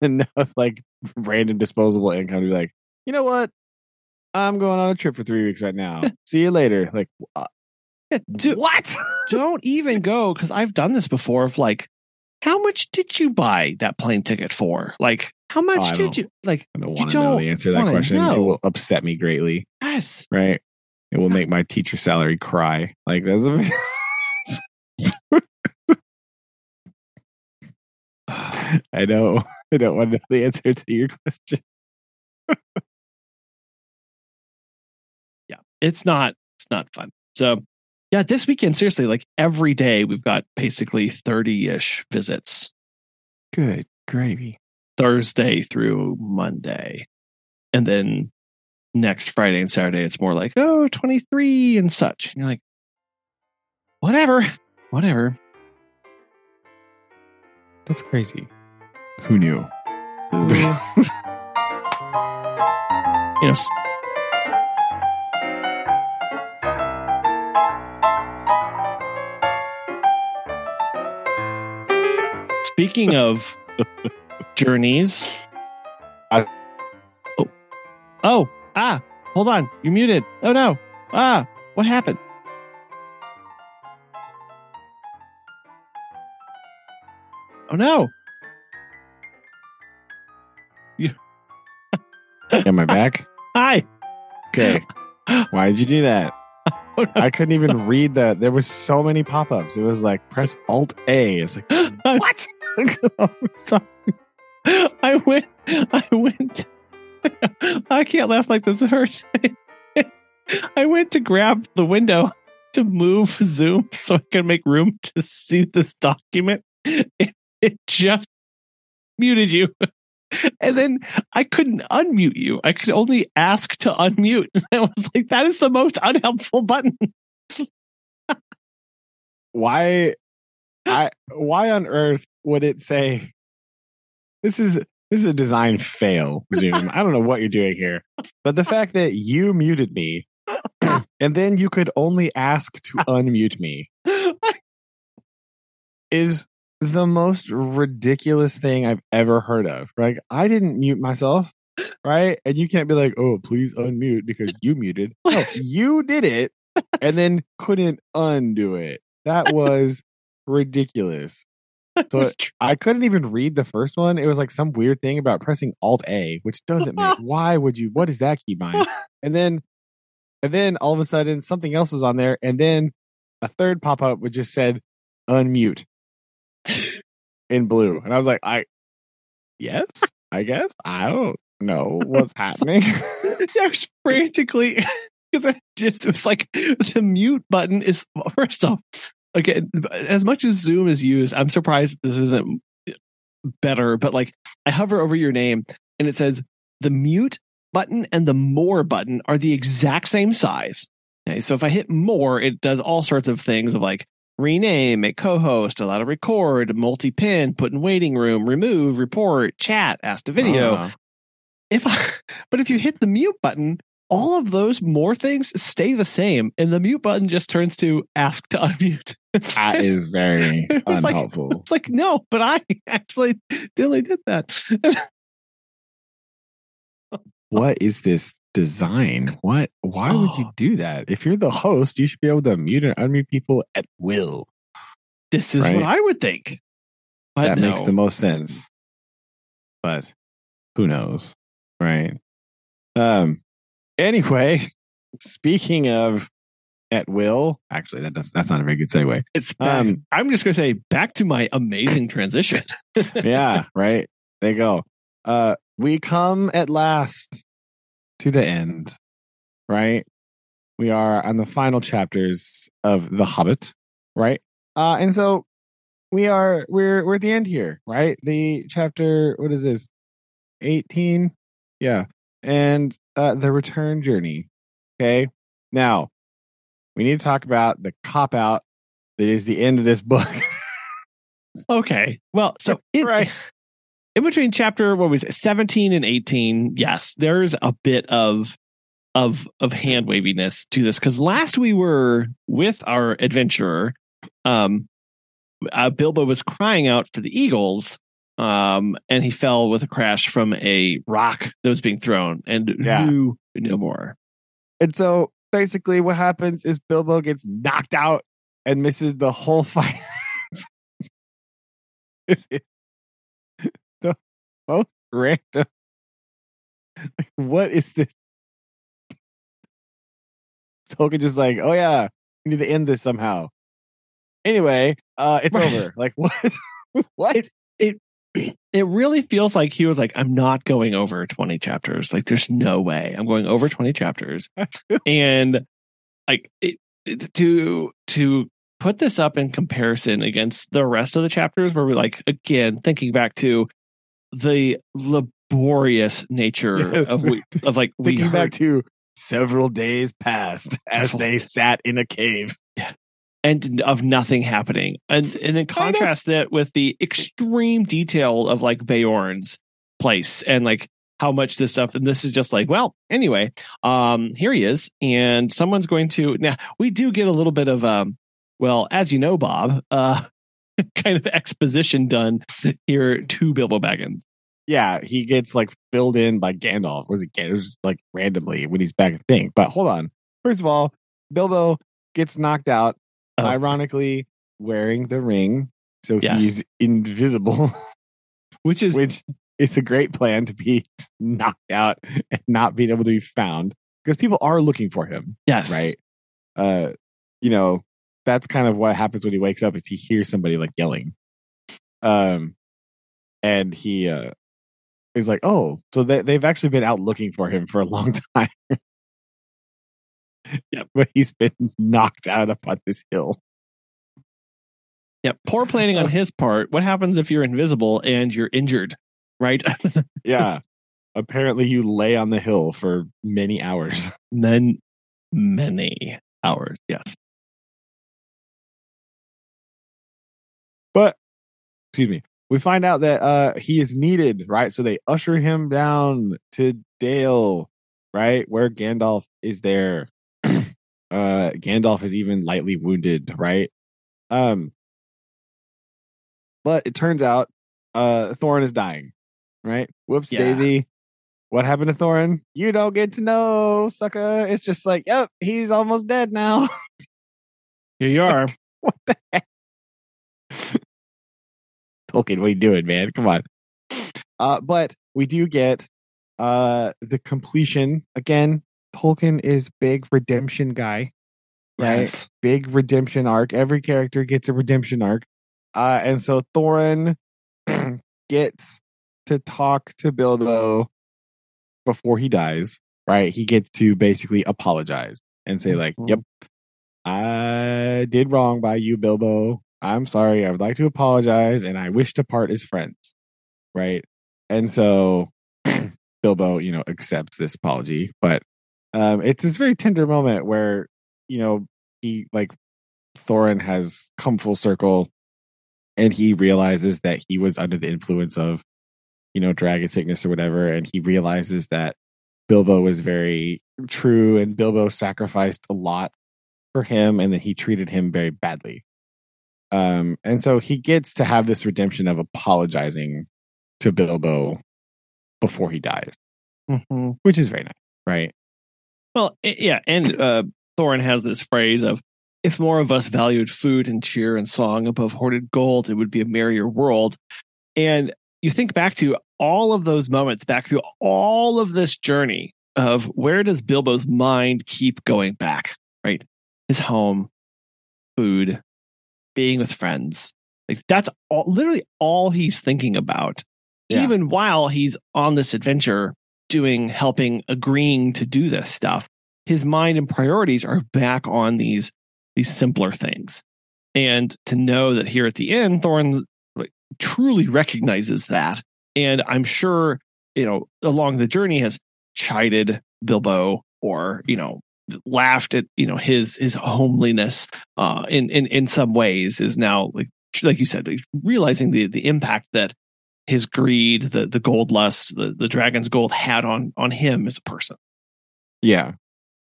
enough like random disposable income to be like, you know what? I'm going on a trip for three weeks right now. See you later. Like, uh, what? don't even go because I've done this before. Of like, how much did you buy that plane ticket for? Like, how much Oh, did you like? I don't want to know the answer to that question. It will upset me greatly. Yes, Right? It will make my teacher salary cry. Like that's. I know. I don't want to know the answer to your question. it's not. It's not fun. So, yeah, this weekend, seriously, like every day, we've got basically thirty ish visits. Good gravy. Thursday through Monday. And then next Friday and Saturday, it's more like, oh, 23 and such. And you're like, whatever, whatever. That's crazy. Who knew? You know, speaking of journeys, I- oh, oh, ah, hold on, you're muted. Oh no, ah, what happened? Oh no, Am I back? hi. Okay. Why did you do that? Oh, no. I couldn't even read that. There was so many pop-ups. It was like press Alt A. It's like what? Sorry. I went. I went. I can't laugh like this. It hurts. I went to grab the window to move Zoom so I could make room to see this document. It, it just muted you. And then I couldn't unmute you. I could only ask to unmute. I was like, that is the most unhelpful button. why I why on earth would it say this is this is a design fail, Zoom. I don't know what you're doing here. But the fact that you muted me and then you could only ask to unmute me is the most ridiculous thing I've ever heard of. Like I didn't mute myself, right? And you can't be like, "Oh, please unmute because you muted." No, you did it and then couldn't undo it. That was ridiculous. So I couldn't even read the first one. It was like some weird thing about pressing Alt A, which doesn't make. why would you? What is that keybind? And then, and then all of a sudden something else was on there, and then a third pop up which just said unmute in blue, and I was like, I yes, I guess I don't know what's happening. I was frantically because I just it was like the mute button is first off again as much as Zoom is used. I'm surprised this isn't better, but like I hover over your name and it says the mute button and the more button are the exact same size. Okay, so if I hit more, it does all sorts of things of like rename, make co-host, allow to record, multi-pin, put in waiting room, remove, report, chat, ask to video. Uh, If I, but if you hit the mute button, all of those more things stay the same, and the mute button just turns to ask to unmute. that is very It was like- unhelpful. It's like no, but I actually Dilly did that. what is this design? What? Why would you Oh. do that? If you're the host, you should be able to mute and unmute people at will. this is Right. what I would think. But that makes the most sense. But who knows, right? Um. Anyway, speaking of at will, actually, that does that's not a very good segue. It's Um, I'm just gonna say back to my amazing transition. yeah, right. There you go. Uh, we come at last to the end, right? We are on the final chapters of The Hobbit, right? Uh, and so we are we're we're at the end here, right? The chapter what is this? 18? Yeah. And uh the return journey. Okay. Now, we need to talk about the cop out that is the end of this book. Okay. Well, so in, Right. in between chapter what was it, 17 and 18, yes, there's a bit of of of hand waviness to this because last we were with our adventurer, um, uh, Bilbo was crying out for the eagles, um, and he fell with a crash from a rock that was being thrown and Yeah. knew no more. And so basically what happens is Bilbo gets knocked out and misses the whole fight. The most random. Like, what is this? Tolkien just like, oh yeah, we need to end this somehow. Anyway, uh, it's over. Like what? what? It really feels like he was like, I'm not going over 20 chapters. Like, there's no way I'm going over 20 chapters. and like it, it- to to put this up in comparison against the rest of the chapters where we like again thinking back to the laborious nature of we of like we Thinking heard, back to several days passed as they sat in a cave. And of nothing happening. And and then contrast that with the extreme detail of like Beorn's place and like how much this stuff and this is just like, well, anyway, um here he is and someone's going to now we do get a little bit of um well, as you know, Bob, uh kind of exposition done here to Bilbo Baggins. yeah, he gets like filled in by Gandalf. Was it Gandalf? Just, like randomly when he's back at thing. But hold on. First of all, Bilbo gets knocked out, Oh. ironically wearing the ring, so Yes. he's invisible. Which is which is a great plan to be knocked out and not being able to be found because people are looking for him, yes. right? Uh, you know, that's kind of what happens when he wakes up is he hears somebody like yelling. Um, and he uh is like, oh, so they they've actually been out looking for him for a long time. Yep. but he's been knocked out up on this hill. Yeah, poor planning on his part. What happens if you're invisible and you're injured, right? Yeah. Apparently, you lay on the hill for many hours. then many hours. Yes. But excuse me, we find out that uh he is needed, right? So they usher him down to Dale, right? Where Gandalf is there. Uh Gandalf is even lightly wounded, right? Um but it turns out uh Thorin is dying, right? Whoops Yeah. Daisy. What happened to Thorin? You don't get to know, sucker. It's just like, yep, he's almost dead now. Here you are. what the heck? Tolkien, what are you doing, man? Come on. Uh, but we do get uh the completion again. Tolkien is big redemption guy, right? Yes. Big redemption arc. Every character gets a redemption arc. Uh, and so Thorin gets to talk to Bilbo before he dies, right? He gets to basically apologize and say, like, yep, I did wrong by you, Bilbo. I'm sorry. I would like to apologize and I wish to part as friends, right? And so Bilbo, you know, accepts this apology, but um, it's this very tender moment where, you know, he like Thorin has come full circle and he realizes that he was under the influence of, you know, dragon sickness or whatever. And he realizes that Bilbo was very true and Bilbo sacrificed a lot for him and that he treated him very badly. Um, and so he gets to have this redemption of apologizing to Bilbo before he dies, Mhm. which is very nice, right? Well, yeah, and uh, Thorin has this phrase of, "If more of us valued food and cheer and song above hoarded gold, it would be a merrier world." And you think back to all of those moments, back through all of this journey of where does Bilbo's mind keep going back? Right, his home, food, being with friends. Like that's all, literally all he's thinking about, Yeah. even while he's on this adventure doing, helping, agreeing to do this stuff. His mind and priorities are back on these these simpler things, and to know that here at the end, Thorin like, truly recognizes that, and I'm sure you know along the journey has chided Bilbo or you know laughed at you know his his homeliness uh in in in some ways is now like like you said realizing the the impact that his greed the the gold lust the the dragon's gold had on on him as a person Yeah.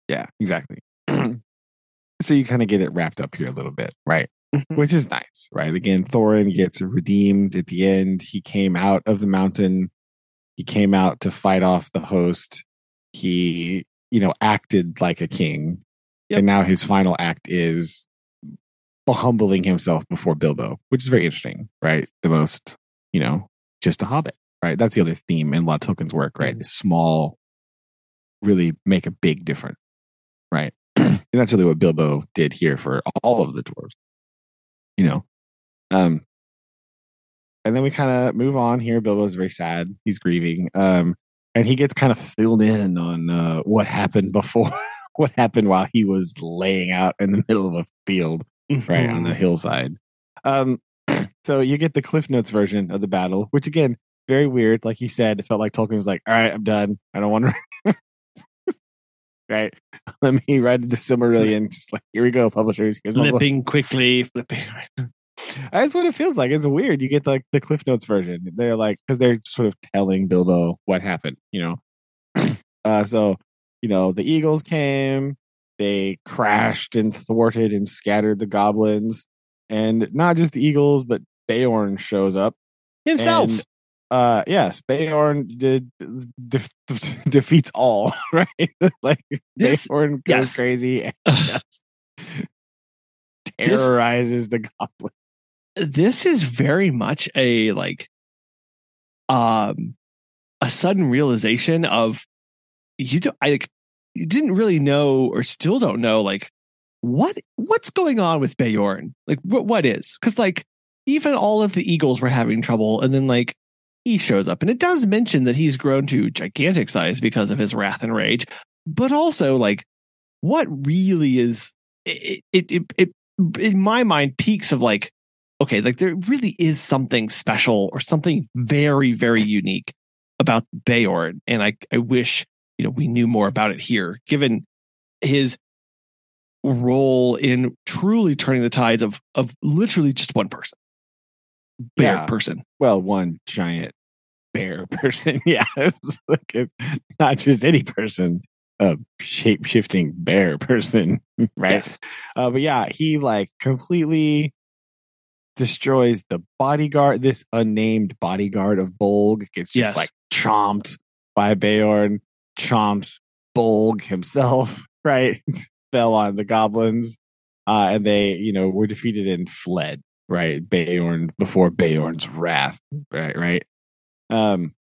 Yeah, exactly. so you kind of get it wrapped up here a little bit, right? Mm-hmm. Which is nice, right? Again, Thorin gets redeemed at the end. He came out of the mountain. He came out to fight off the host. He, you know, acted like a king. Yep. And now his final act is humbling himself before Bilbo, which is very interesting, right? The most, you know, just a hobbit, right? That's the other theme in a lot of Tolkien's work, right? Mhm. The small really make a big difference, right? and that's really what Bilbo did here for all of the dwarves, you know. Um, and then we kind of move on here. Bilbo's very sad; he's grieving, um, and he gets kind of filled in on uh, what happened before, what happened while he was laying out in the middle of a field right on the hillside. Um, so you get the Cliff Notes version of the battle, which again, very weird. Like you said, it felt like Tolkien was like, "All right, I'm done. I don't want to." right? Let me write the Silmarillion. Just like here we go, publishers. Here's flipping quickly flipping That's what it feels like. It's weird. You get like the Cliff Notes version. They're like because they're sort of telling Bilbo what happened. You know, uh, so you know the eagles came. They crashed and thwarted and scattered the goblins, and not just the eagles, but Beorn shows up. himself And, uh, yes, Beorn did de- defeats all right. like This- Beorn goes yes. crazy and just terrorizes the goblin. this is very much a like um a sudden realization of you Don't, I like you didn't really know or still don't know like what what's going on with Beorn like what what is because like even all of the eagles were having trouble and then like he shows up and it does mention that he's grown to gigantic size because of his wrath and rage but also like what really is it it it, it in my mind peaks of like okay, like there really is something special or something very, very unique about Beorn. And I, I wish, you know, we knew more about it here, given his role in truly turning the tides of, of literally just one person. Bear Yeah. person. well, one giant bear person. yeah, it's like it's not just any person, a shape shifting bear person, right? Yes. Uh, but yeah, he like completely destroys the bodyguard. This unnamed bodyguard of Bolg gets just Yes. like chomped by Beorn, chomped Bolg himself, right? Fell on the goblins, uh, and they, you know, were defeated and fled. right? Beorn before Beorn's wrath, right? Right. Um,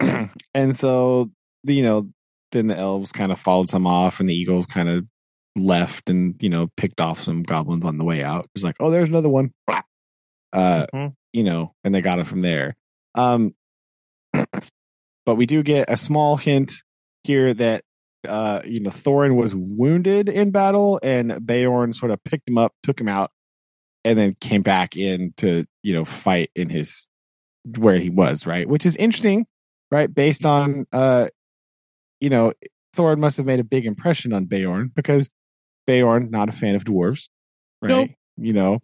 and so you know, then the elves kind of followed some off, and the eagles kind of left and you know picked off some goblins on the way out. It's like, oh, there's another one. Uh, Mhm. you know, and they got it from there. Um, but we do get a small hint here that uh, you know Thorin was wounded in battle, and Beorn sort of picked him up, took him out, and then came back in to you know fight in his where he was right, which is interesting, right? Based on uh, you know, Thorin must have made a big impression on Beorn because Beorn not a fan of dwarves, right? Nope. You know,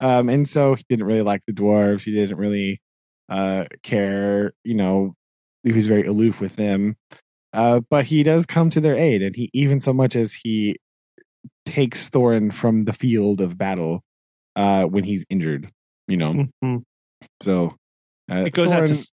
um, and so he didn't really like the dwarves. He didn't really uh care, you know, he was very aloof with them. Uh, but he does come to their aid, and he even so much as he takes Thorin from the field of battle uh, when he's injured. You know, Mhm. so uh, It goes out to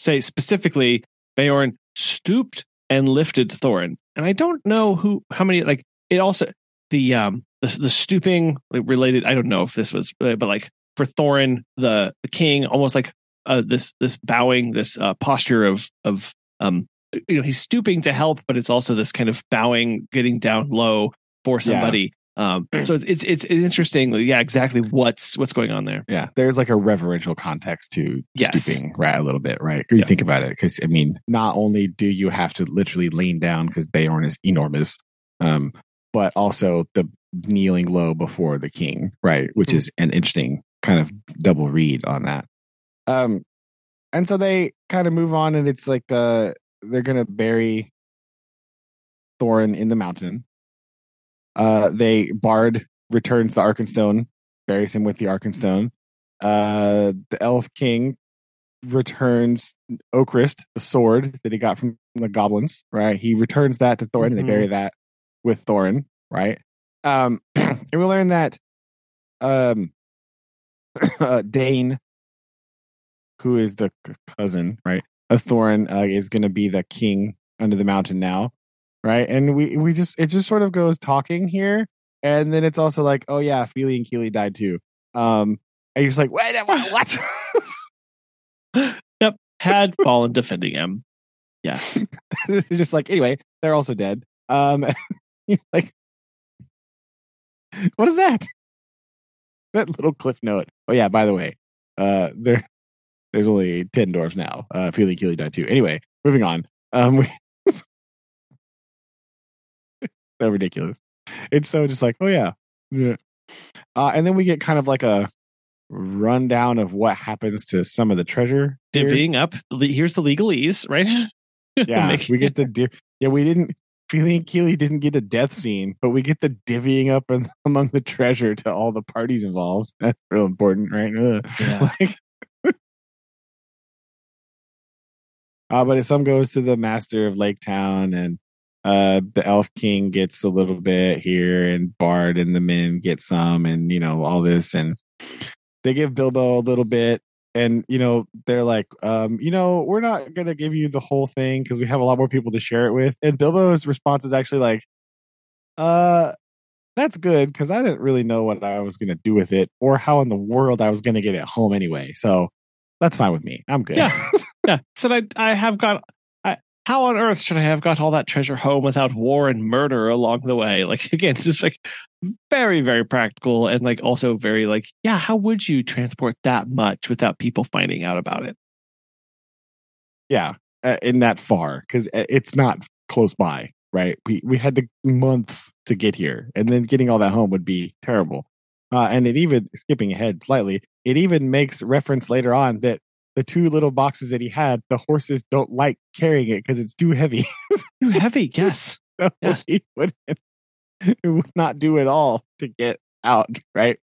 say specifically, Beorn stooped and lifted Thorin, and I don't know who, how many. Like it also the um the the stooping related. I don't know if this was, uh, but like for Thorin, the the king, almost like uh this this bowing, this uh, posture of of um you know he's stooping to help, but it's also this kind of bowing, getting down low for Yeah. somebody. Um, so it's, it's it's interesting. Yeah, exactly. What's what's going on there? yeah, there's like a reverential context to Yes. stooping, right? A little bit, right? You Yeah. think about it, because I mean, not only do you have to literally lean down because Beorn is enormous, um, but also the kneeling low before the king, right? Which Mm. is an interesting kind of double read on that. Um, and so they kind of move on, and it's like uh, they're gonna bury Thorin in the mountain. Uh, they Bard returns the Arkenstone, buries him with the Arkenstone. Uh, the Elf King returns Orcrist, the sword that he got from the goblins. Right, he returns that to Thorin, and they bury that with Thorin. Right, um, and we learn that um, uh, Dain, who is the c- cousin, right, Thorin, uh, is going to be the king under the mountain now, right? And we we just it just sort of goes talking here, and then it's also like, oh yeah, Fili and Kili died too. Um, and you're just like, wait, what? what? yep, had fallen defending him. Yes. it's just like anyway, they're also dead. Um, like, what is that? That little cliff note. Oh yeah, by the way, uh, there there's only ten dwarves now. Uh, Fili Kili died too. Anyway, moving on. Um, we, so ridiculous. It's so just like, oh yeah, yeah. Uh, and then we get kind of like a rundown of what happens to some of the treasure. here. Divvying up. Here's the legalese, right? Yeah, we get the div- yeah. We didn't. Fili and Kili didn't get a death scene, but we get the divvying up in, among the treasure to all the parties involved. That's real important, right? Ugh. Yeah. Like- uh, but if some goes to the master of Lake Town, and uh, the Elf King gets a little bit here, and Bard and the men get some, and you know all this, and they give Bilbo a little bit, and you know they're like, um, you know, we're not gonna give you the whole thing because we have a lot more people to share it with, and Bilbo's response is actually like, uh. That's good because I didn't really know what I was going to do with it or how in the world I was going to get it home anyway. So that's fine with me. I'm good. Yeah. yeah. Said I I have got I, how on earth should I have got all that treasure home without war and murder along the way? Like again, just like very, very practical and like also very like, yeah, how would you transport that much without people finding out about it? yeah, uh, in that far because it's not close by, right? We we had to months to get here, and then getting all that home would be terrible. Uh, and it even skipping ahead slightly, it even makes reference later on that the two little boxes that he had, the horses don't like carrying it because it's too heavy. Too heavy, yes. So Yes. he would it would not do at all to get out, right?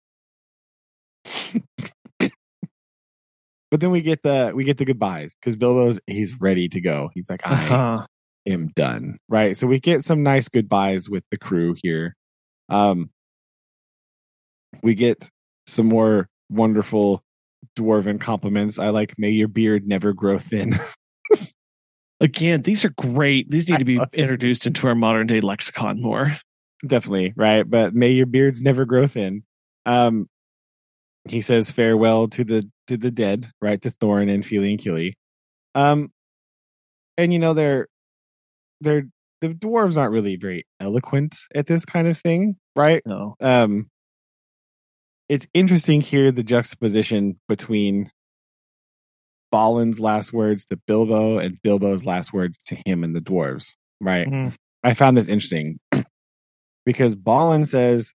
but then we get the we get the goodbyes because Bilbo's he's ready to go. He's like, I Uh-huh. am done. Right. So we get some nice goodbyes with the crew here. Um we get some more wonderful dwarven compliments. I like may your beard never grow thin. Again, these are great. These need to be introduced into our modern day lexicon more. Definitely, right? But may your beards never grow thin. Um he says farewell to the to the dead, right? To Thorin and Fili and Kili. Um, and you know they're they're the dwarves aren't really very eloquent at this kind of thing, right? No. Um, it's interesting here the juxtaposition between Balin's last words to Bilbo and Bilbo's last words to him and the dwarves, right? Mhm. I found this interesting because Balin says,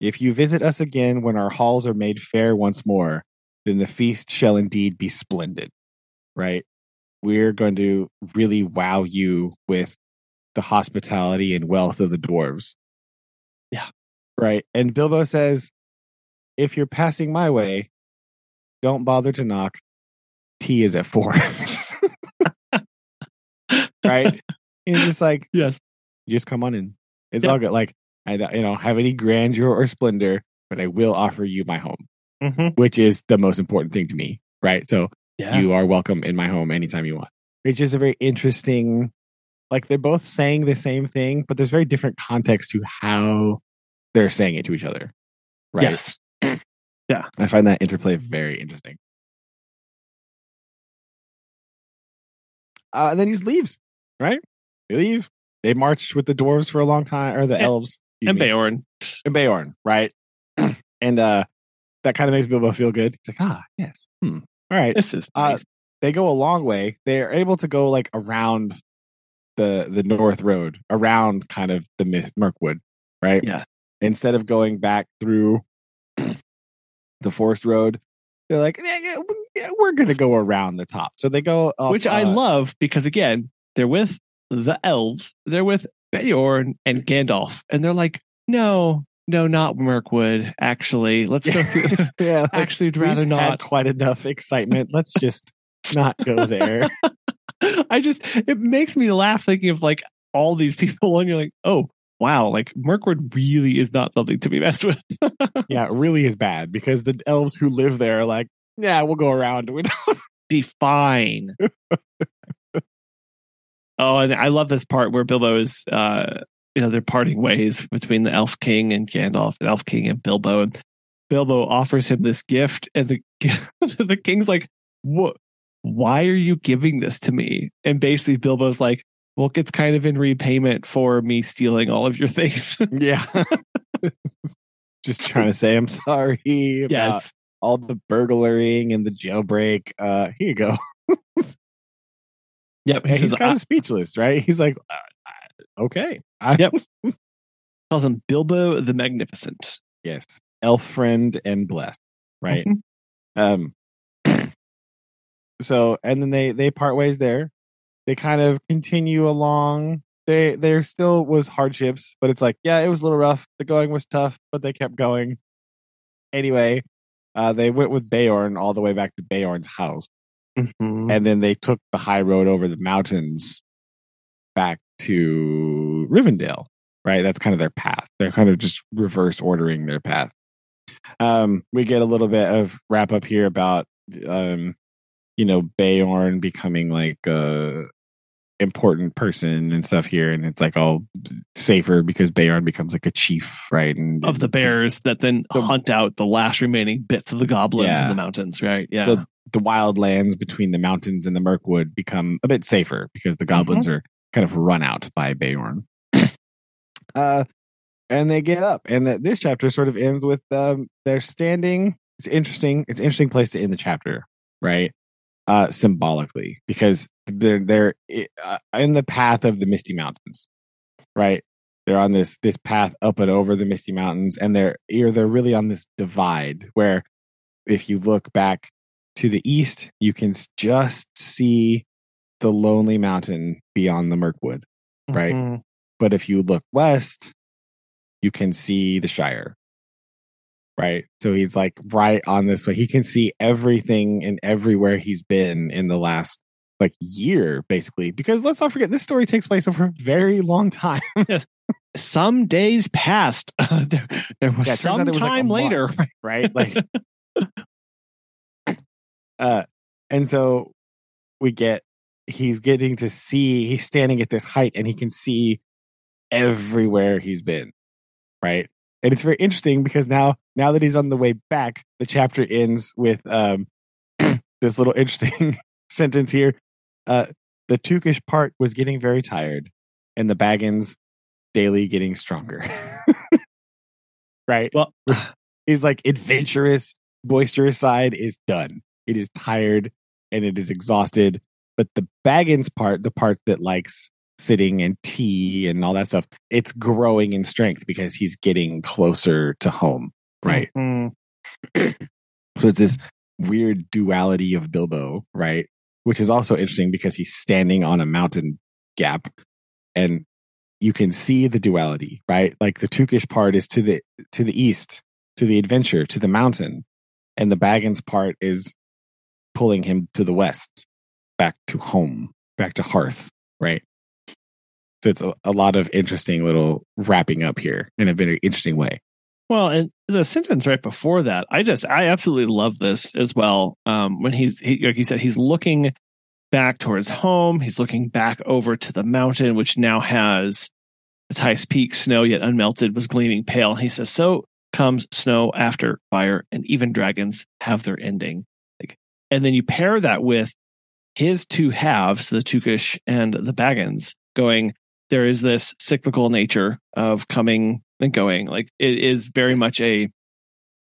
If you visit us again when our halls are made fair once more, then the feast shall indeed be splendid, right? We're going to really wow you with the hospitality and wealth of the dwarves. Yeah. Right. And Bilbo says, If you're passing my way, don't bother to knock. Tea is at four. right? He's just like, Yes. just come on in. It's Yeah. all good. Like I don't, you know, have any grandeur or splendor, but I will offer you my home, Mm-hmm. which is the most important thing to me, right? So Yeah. you are welcome in my home anytime you want. It's just a very interesting, like they're both saying the same thing, but there's very different context to how they're saying it to each other, right? Yes. I find that interplay very interesting. Uh, and then he just leaves, right? They leave. They marched with the dwarves for a long time, or the And- elves. And me. Beorn. and Beorn, right? and uh that kind of makes Bilbo feel good. It's like, ah, yes. Hmm. All right. This is Uh, nice. They go a long way. They're able to go like around the the North Road, around kind of the Mirkwood, right? Yeah. Instead of going back through the Forest Road, they're like, yeah, yeah, we're gonna go around the top. So they go up, Which I uh, love because again, they're with the elves, they're with Beorn and Gandalf, and they're like, no, no, not Mirkwood. Actually, let's go through. Yeah, like, Actually, I'd rather not. quite enough excitement. Let's just not go there. I just it makes me laugh thinking of like all these people, and you're like, oh wow, like Mirkwood really is not something to be messed with. yeah, it really is bad because the elves who live there are like, yeah, we'll go around. We don't. Be fine. oh, and I love this part where Bilbo is, uh, you know, they're parting ways between the Elf King and Gandalf, and Elf King and Bilbo, and Bilbo offers him this gift, and the the King's like, "What? Why are you giving this to me?" And basically, Bilbo's like, "Well, it's kind of in repayment for me stealing all of your things." Yeah. Just trying to say I'm sorry yes, all the burglaring and the jailbreak. Uh, here you go. yep. He he's kind of speechless, right? He's like, uh, okay. I, Yep. calls him Bilbo the Magnificent. yes. Elf friend and blessed, right? Mhm. Um, so and then they they part ways there. They kind of continue along. They there still was hardships, but it's like yeah, it was a little rough. The going was tough, but they kept going. Anyway, uh, they went with Beorn all the way back to Beorn's house, Mhm. and then they took the high road over the mountains back to Rivendell. Right, that's kind of their path. They're kind of just reverse ordering their path. Um, we get a little bit of wrap up here about um, you know, Beorn becoming like a important person and stuff here, and it's like all safer because Beorn becomes like a chief, right? And of the bears that then The- hunt out the last remaining bits of the goblins in the mountains, right? Yeah. So the wild lands between the mountains and the Mirkwood become a bit safer because the goblins are kind of run out by Beorn. uh, and they get up, and the, this chapter sort of ends with um, they're standing. It's interesting. It's an interesting place to end the chapter, right? Uh, symbolically, because they're they're uh, in the path of the Misty Mountains, right? They're on this this path up and over the Misty Mountains, and they're or they're really on this divide where, if you look back to the east, you can just see the lonely mountain beyond the Mirkwood. right. Mhm. But if you look west, you can see the Shire. Right. So he's like right on this way. He can see everything and everywhere he's been in the last like year, basically. Because let's not forget, this story takes place over a very long time. Some days passed. there, there was Yeah, it turns out some was like time month. later. right? Like, uh, and so we get he's getting to see he's standing at this height and he can see everywhere he's been, right? And it's very interesting because now now that he's on the way back, the chapter ends with um this little interesting sentence here. Uh the Tookish part was getting very tired, and the Baggins daily getting stronger. right? Well, He's like adventurous, boisterous side is done. It is tired and it is exhausted. But the Baggins part, the part that likes sitting and tea and all that stuff, it's growing in strength because he's getting closer to home. Right. Mhm. So it's this weird duality of Bilbo, right? Which is also interesting because he's standing on a mountain gap and you can see the duality, right? Like the Tookish part is to the to the east, to the adventure, to the mountain, and the Baggins part is pulling him to the west, back to home, back to hearth, right? So it's a, a lot of interesting little wrapping up here in a very interesting way. Well, and the sentence right before that, I just, I absolutely love this as well. Um, when he's, he, like you said, he's looking back towards home. He's looking back over to the mountain, which now has its highest peak, snow yet unmelted, was gleaming pale. He says, "So comes snow after fire, and even dragons have their ending." Like, and then you pair that with his two halves, the Tookish and the Baggins, going. There is this cyclical nature of coming and going. Like it is very much a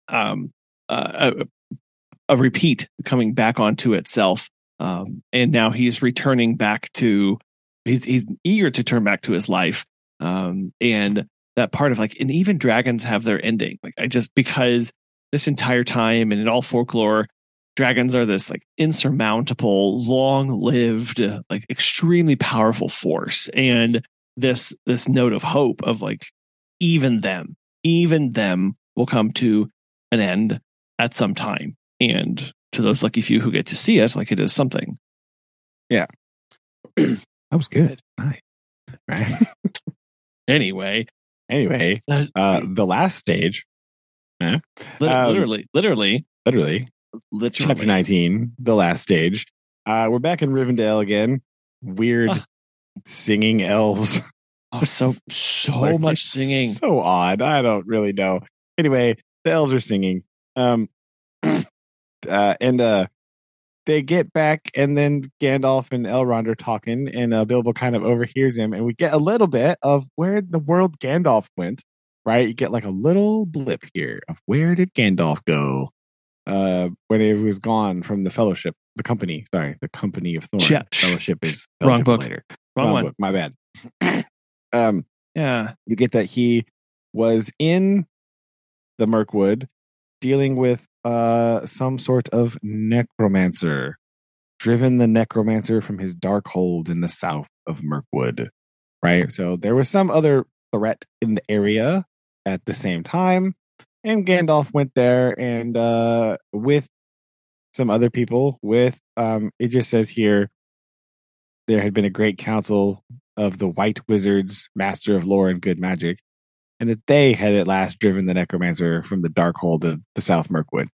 um uh, a, a repeat coming back onto itself. Um, and now he's returning back to he's he's eager to turn back to his life. Um, and that part of like and even dragons have their ending. Like I just because this entire time and in all folklore, dragons are this like insurmountable, long-lived, like extremely powerful force. And this this note of hope of like even them, even them will come to an end at some time. And to those lucky few who get to see it, like it is something. Yeah. that was good. Nice. Right. Anyway, anyway, uh, the last stage, eh, lit- Um, literally, literally, literally, literally. chapter 19, the last stage. Uh, we're back in Rivendell again. Weird singing elves. Oh, so so Like, much singing. So odd. I don't really know. Anyway, the elves are singing. Um, uh, and uh, they get back, and then Gandalf and Elrond are talking, and uh, Bilbo kind of overhears him, and we get a little bit of where the world Gandalf went. Right, you get like a little blip here of where did Gandalf go uh, when he was gone from the Fellowship, the company. Sorry, the Company of Thorn. Yeah. Fellowship is Wrong book. later. Wrong, one. book. My bad. um, Yeah. you get that he was in the Mirkwood dealing with uh some sort of necromancer driven the necromancer from his dark hold in the south of Mirkwood right so there was some other threat in the area at the same time and Gandalf went there and uh with some other people with um it just says here there had been a great council of the white wizards master of lore and good magic and that they had at last driven the necromancer from the dark hold of the South Mirkwood.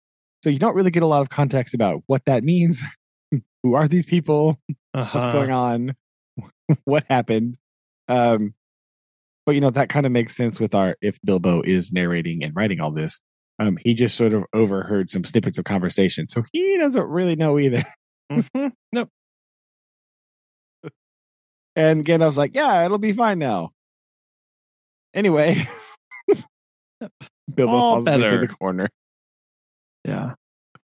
So you don't really get a lot of context about what that means. Who are these people? Uh-huh. What's going on? what happened? Um, but you know that kind of makes sense with our if Bilbo is narrating and writing all this. Um, he just sort of overheard some snippets of conversation, so he doesn't really know either. Mhm. Nope. And Gandalf's like, "Yeah, it'll be fine now." Anyway, Bilbo All falls asleep better. in the corner. Yeah.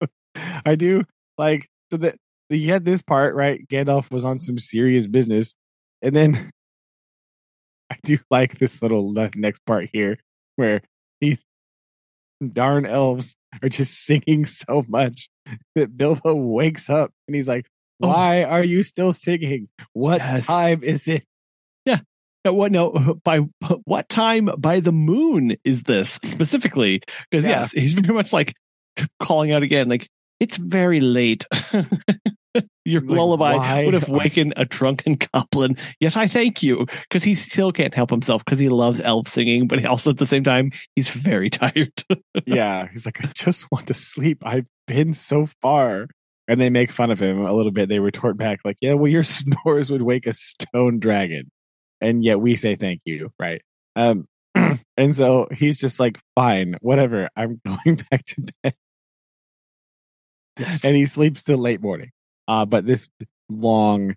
I do like so that you had this part right. Gandalf was on some serious business, and then I do like this little next part here where these darn elves are just singing so much that Bilbo wakes up and he's like. Oh. "Why are you still singing? What Yes. time is it?" Yeah. No, what? No, by what time by the moon is this specifically? Because Yeah. yes, he's very much like calling out again, like it's very late. Your Like, lullaby why would have wakened a drunken goblin. Yet I thank you because he still can't help himself because he loves elf singing, but he also at the same time he's very tired. yeah, he's like, "I just want to sleep. I've been so far." And they make fun of him a little bit. They retort back like, "Yeah, well, your snores would wake a stone dragon." and yet we say thank you, right? Um, And so he's just like, fine, whatever. I'm going back to bed. Yes. And he sleeps till late morning. Uh, but this long,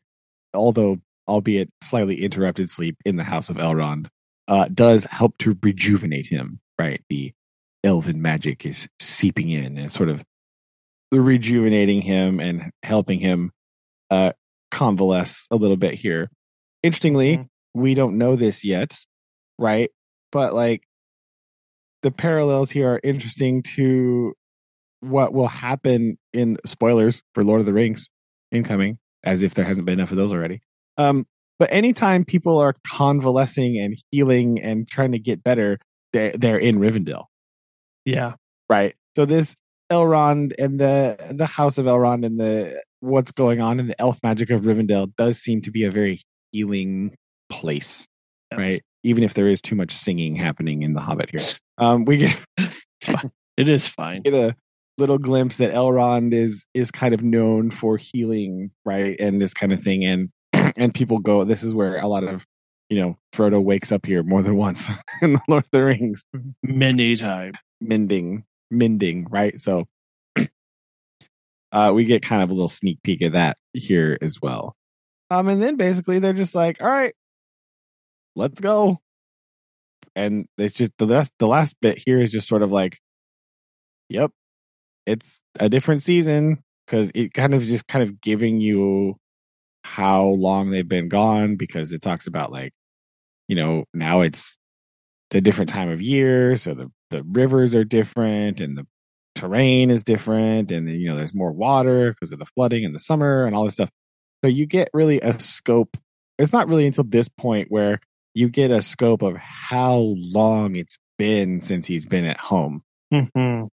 although albeit slightly interrupted sleep in the house of Elrond, uh, does help to rejuvenate him, right? The elven magic is seeping in and sort of rejuvenating him and helping him uh, convalesce a little bit here. Interestingly, Mhm. we don't know this yet, right? But like the parallels here are interesting to what will happen in spoilers for Lord of the Rings incoming, as if there hasn't been enough of those already. Um, but anytime people are convalescing and healing and trying to get better, they're, they're in Rivendell, Yeah. right? So this Elrond and the the House of Elrond and the what's going on in the elf magic of Rivendell does seem to be a very healing place, Yes. right? Even if there is too much singing happening in the Hobbit here, um, we get It is fine. get a little glimpse that Elrond is is kind of known for healing, right, and this kind of thing, and and people go. This is where a lot of you know Frodo wakes up here more than once in the Lord of the Rings, Many times. mending, mending, right? So uh, we get kind of a little sneak peek of that here as well. Um, and then basically they're just like, all right, let's go. And it's just the last the last bit here is just sort of like, yep, it's a different season because it kind of just kind of giving you how long they've been gone because it talks about like, you know, now it's a different time of year, so the the rivers are different and the terrain is different, and you know there's more water because of the flooding in the summer and all this stuff. So you get really a scope. It's not really until this point where you get a scope of how long it's been since he's been at home, Mhm.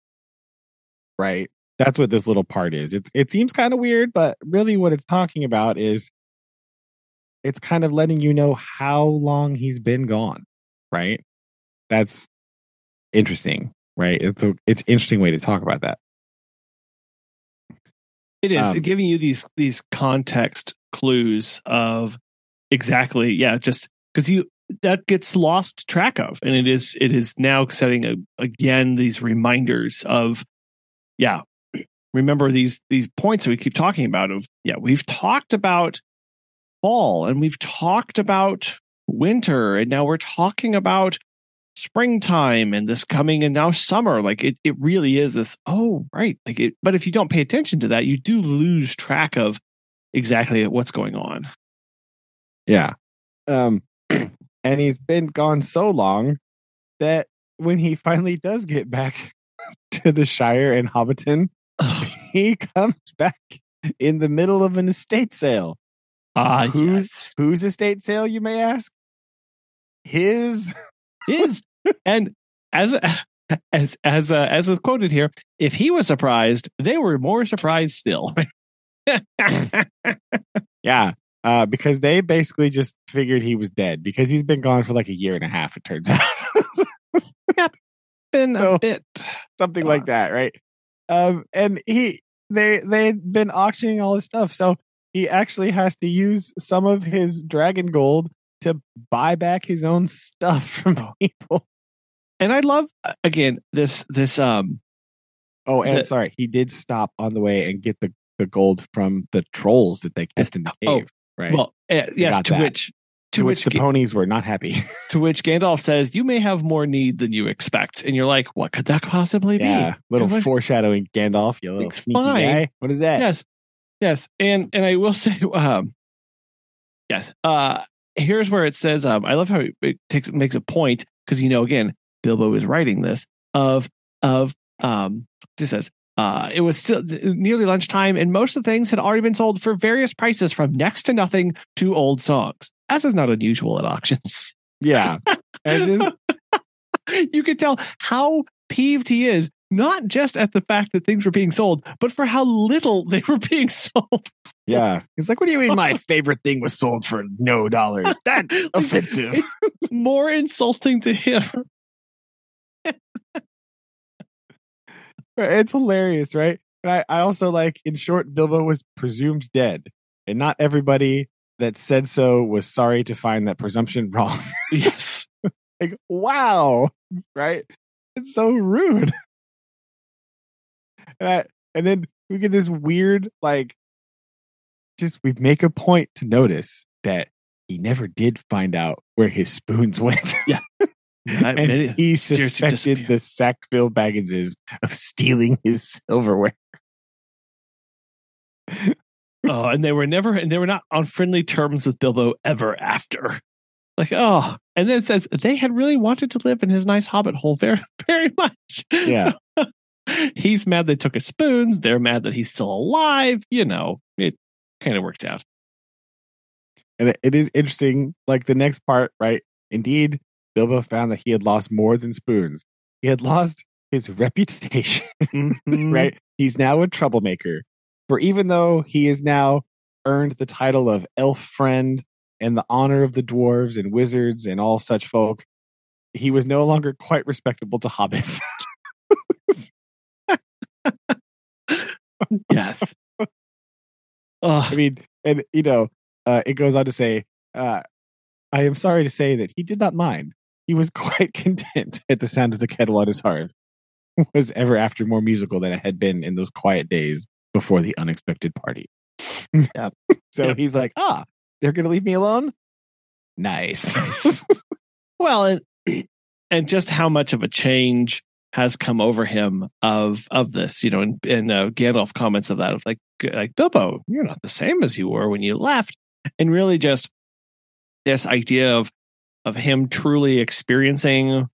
right? That's what this little part is. It it seems kind of weird, but really what it's talking about is it's kind of letting you know how long he's been gone, right? That's interesting, right? It's a it's interesting way to talk about that. It is Um, giving you these these context clues of exactly, yeah, just because you that gets lost track of, and it is it is now setting a, again these reminders of, yeah, remember these these points that we keep talking about. Of yeah, we've talked about fall, and we've talked about winter, and now we're talking about springtime and this coming and now summer like it, it really is this oh right like it but if you don't pay attention to that you do lose track of exactly what's going on Yeah. Um and he's been gone so long that when he finally does get back to the Shire in Hobbiton, he comes back in the middle of an estate sale. ah whose yes. Whose estate sale, you may ask? His. is and as as as uh, as is quoted here if he was surprised they were more surprised still Yeah. Uh, because they basically just figured he was dead because he's been gone for like a year and a half, it turns out. been a bit something like that, right? Um, and he they they've been auctioning all his stuff, so he actually has to use some of his dragon gold to buy back his own stuff from Oh. people. and i love uh, again this this um Oh, and The- sorry, he did stop on the way and get the the gold from the trolls that they kept in the Oh, cave, right? well uh, yes to that. which to which the Ga- ponies were not happy. to which Gandalf says, "You may have more need than you expect," and you're like, "What could that possibly yeah, be?" little what- foreshadowing, Gandalf, you little sneaky fine. guy. What is that? Yes, yes, and and I will say, um, yes. Uh, here's where it says, um, I love how it, takes makes a point because you know, again, Bilbo is writing this of of um, it says. Uh, it was still nearly lunchtime, and most of the things had already been sold for various prices, from next to nothing to old songs. As is not unusual at auctions. Yeah, just you can tell how peeved he is, not just at the fact that things were being sold, but for how little they were being sold. Yeah. He's like, what do you mean my favorite thing was sold for no dollars? That's offensive. It's more insulting to him. It's hilarious, right? And I, I also like, in short, Bilbo was presumed dead. And not everybody that said so was sorry to find that presumption wrong. Yes. like, wow, right? It's so rude. And, I, and then we get this weird, like, just we make a point to notice that he never did find out where his spoons went. Yeah. and many- he suspected the Sackville Bagginses of stealing his silverware. Oh, and they were never, and they were not on friendly terms with Bilbo ever after. Like, oh, and then it says they had really wanted to live in his nice hobbit hole very, very much. Yeah. So, he's mad they took his spoons. They're mad that he's still alive. You know, it kind of works out. And it- is interesting, like the next part, right? Indeed, Bilbo found that he had lost more than spoons. He had lost his reputation, Mhm. right? He's now a troublemaker. For even though he has now earned the title of elf friend and the honor of the dwarves and wizards and all such folk, he was no longer quite respectable to hobbits. Yes. Oh, I mean, and you know, uh, it goes on to say, uh, I am sorry to say that he did not mind. He was quite content at the sound of the kettle on his hearth. Was ever after more musical than it had been in those quiet days before the unexpected party. Yep. so he's like, ah, they're gonna leave me alone. Nice. well, and and just how much of a change has come over him of of this, you know, and, and uh, Gandalf comments of that of like like Bilbo, you're not the same as you were when you left, and really just this idea of of him truly experiencing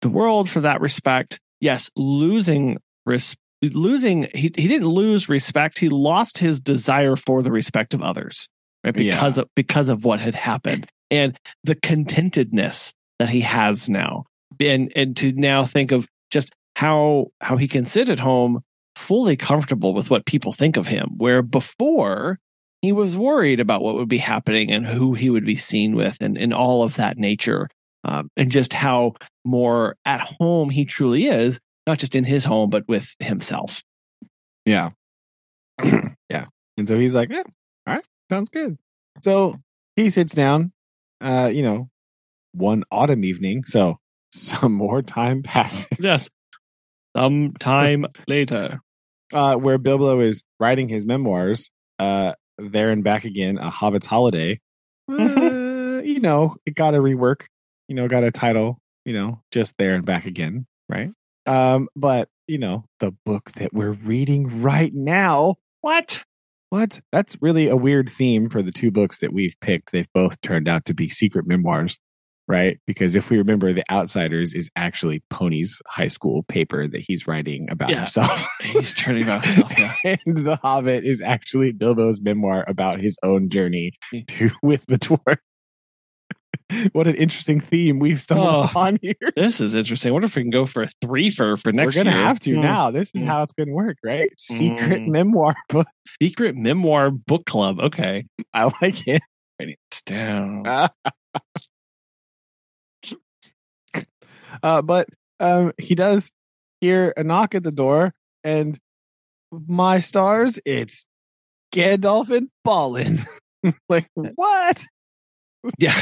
the world for that respect. Yes, losing res- losing he he didn't lose respect. He lost his desire for the respect of others, right? Yeah. Because of because of what had happened and the contentedness that he has now, and and to now think of just how how he can sit at home fully comfortable with what people think of him, where before he was worried about what would be happening and who he would be seen with and, and all of that nature um, and just how more at home he truly is not just in his home but with himself Yeah. yeah. And so he's like, yeah, all right, sounds good. So he sits down, uh, you know, one autumn evening. So some more time passes, yes Some time later uh, where Bilbo is writing his memoirs, uh, there and back again, a Hobbit's Holiday. Uh, you know, it got a rework, you know, got a title, you know, just there and back again, right? Um, but you know, the book that we're reading right now what What? That's really a weird theme for the two books that we've picked. They've both turned out to be secret memoirs, right? Because if we remember, The Outsiders is actually Pony's high school paper that he's writing about Yeah. himself. he's turning about himself yeah and The Hobbit is actually Bilbo's memoir about his own journey to with the dwarf. what an interesting theme we've stumbled Oh. upon here. this is interesting I wonder if we can go for a three for for next year. We're gonna year. have to Hmm. now. This is Hmm. how it's gonna work, right? Secret Mm. memoir book. secret memoir book club okay I like it. writing this down Uh, but um, he does hear a knock at the door, and my stars, it's Gandalf and Balin. like what? yeah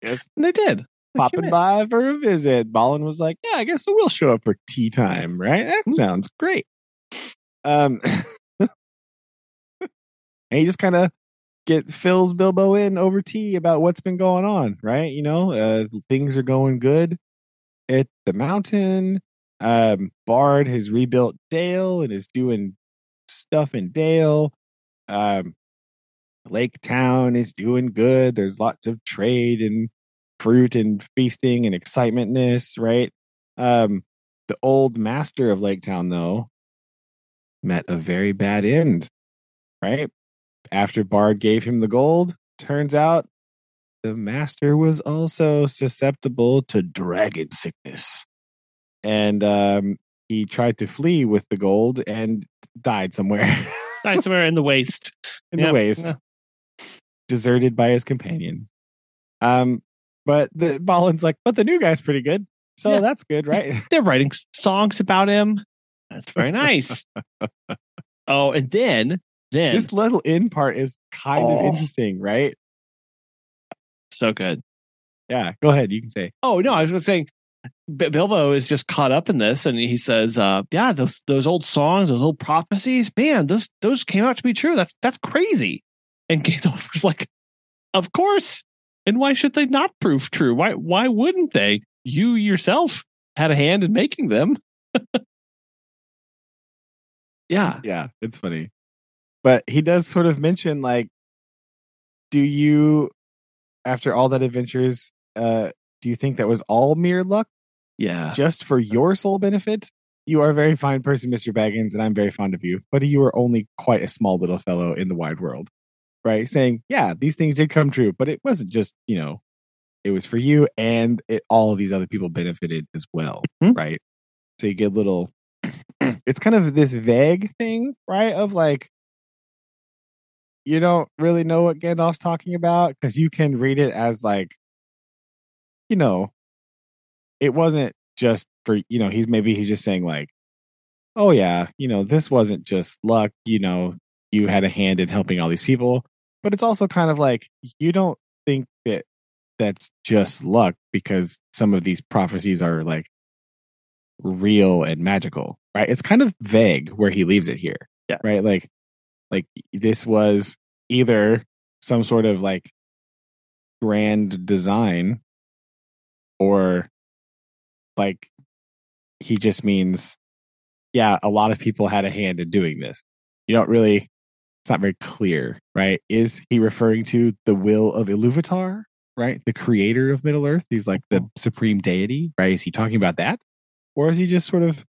Yes, they did popping by for a visit. Balin was like, "Yeah, I guess we'll show up for tea time, right? That Hmm. sounds great." Um, and he just kind of get fills Bilbo in over tea about what's been going on, right? You know, uh, things are going good at the mountain. Um, Bard has rebuilt Dale and is doing stuff in Dale. Um, Lake Town is doing good. There's lots of trade and fruit and feasting and excitementness, right? Um, the old master of Lake Town, though, met a very bad end, right? After Bard gave him the gold, turns out the master was also susceptible to dragon sickness. And um, he tried to flee with the gold and died somewhere Died somewhere in the waste in Yep. the waste, deserted by his companions. Um, but the Balin's like, but the new guy's pretty good, so Yeah. that's good, right? they're writing songs about him. That's very nice. oh, and then then this little in part is kind Oh. of interesting, right? so good. Yeah, go ahead. You can say. Oh no, I was just saying Bilbo is just caught up in this, and he says, uh, "Yeah, those those old songs, those old prophecies, man, those those came out to be true. That's that's crazy." And Gandalf was like, "Of course, and why should they not prove true? Why why wouldn't they? You yourself had a hand in making them." yeah, Yeah, it's funny. But he does sort of mention like do you after all that adventures uh do you think that was all mere luck yeah, just for your sole benefit? You are a very fine person, Mr. Baggins, and I'm very fond of you, but you are only quite a small little fellow in the wide world. Right? Saying, yeah, these things did come true, but it wasn't just, you know, it was for you and it, all of these other people benefited as well. Mhm. Right? So you get little, it's kind of this vague thing, right? Of like, you don't really know what Gandalf's talking about because you can read it as like, you know, it wasn't just for you know he's maybe he's just saying like, oh yeah, you know this wasn't just luck. You know, you had a hand in helping all these people, but it's also kind of like you don't think that that's just luck because some of these prophecies are like real and magical, right? It's kind of vague where he leaves it here. Yeah. Right? Like like this was either some sort of like grand design or like he just means yeah, a lot of people had a hand in doing this. You don't really it's not very clear, right? Is he referring to the will of Iluvatar, right? The creator of Middle Earth? He's like the oh. supreme deity, right? Is he talking about that? Or is he just sort of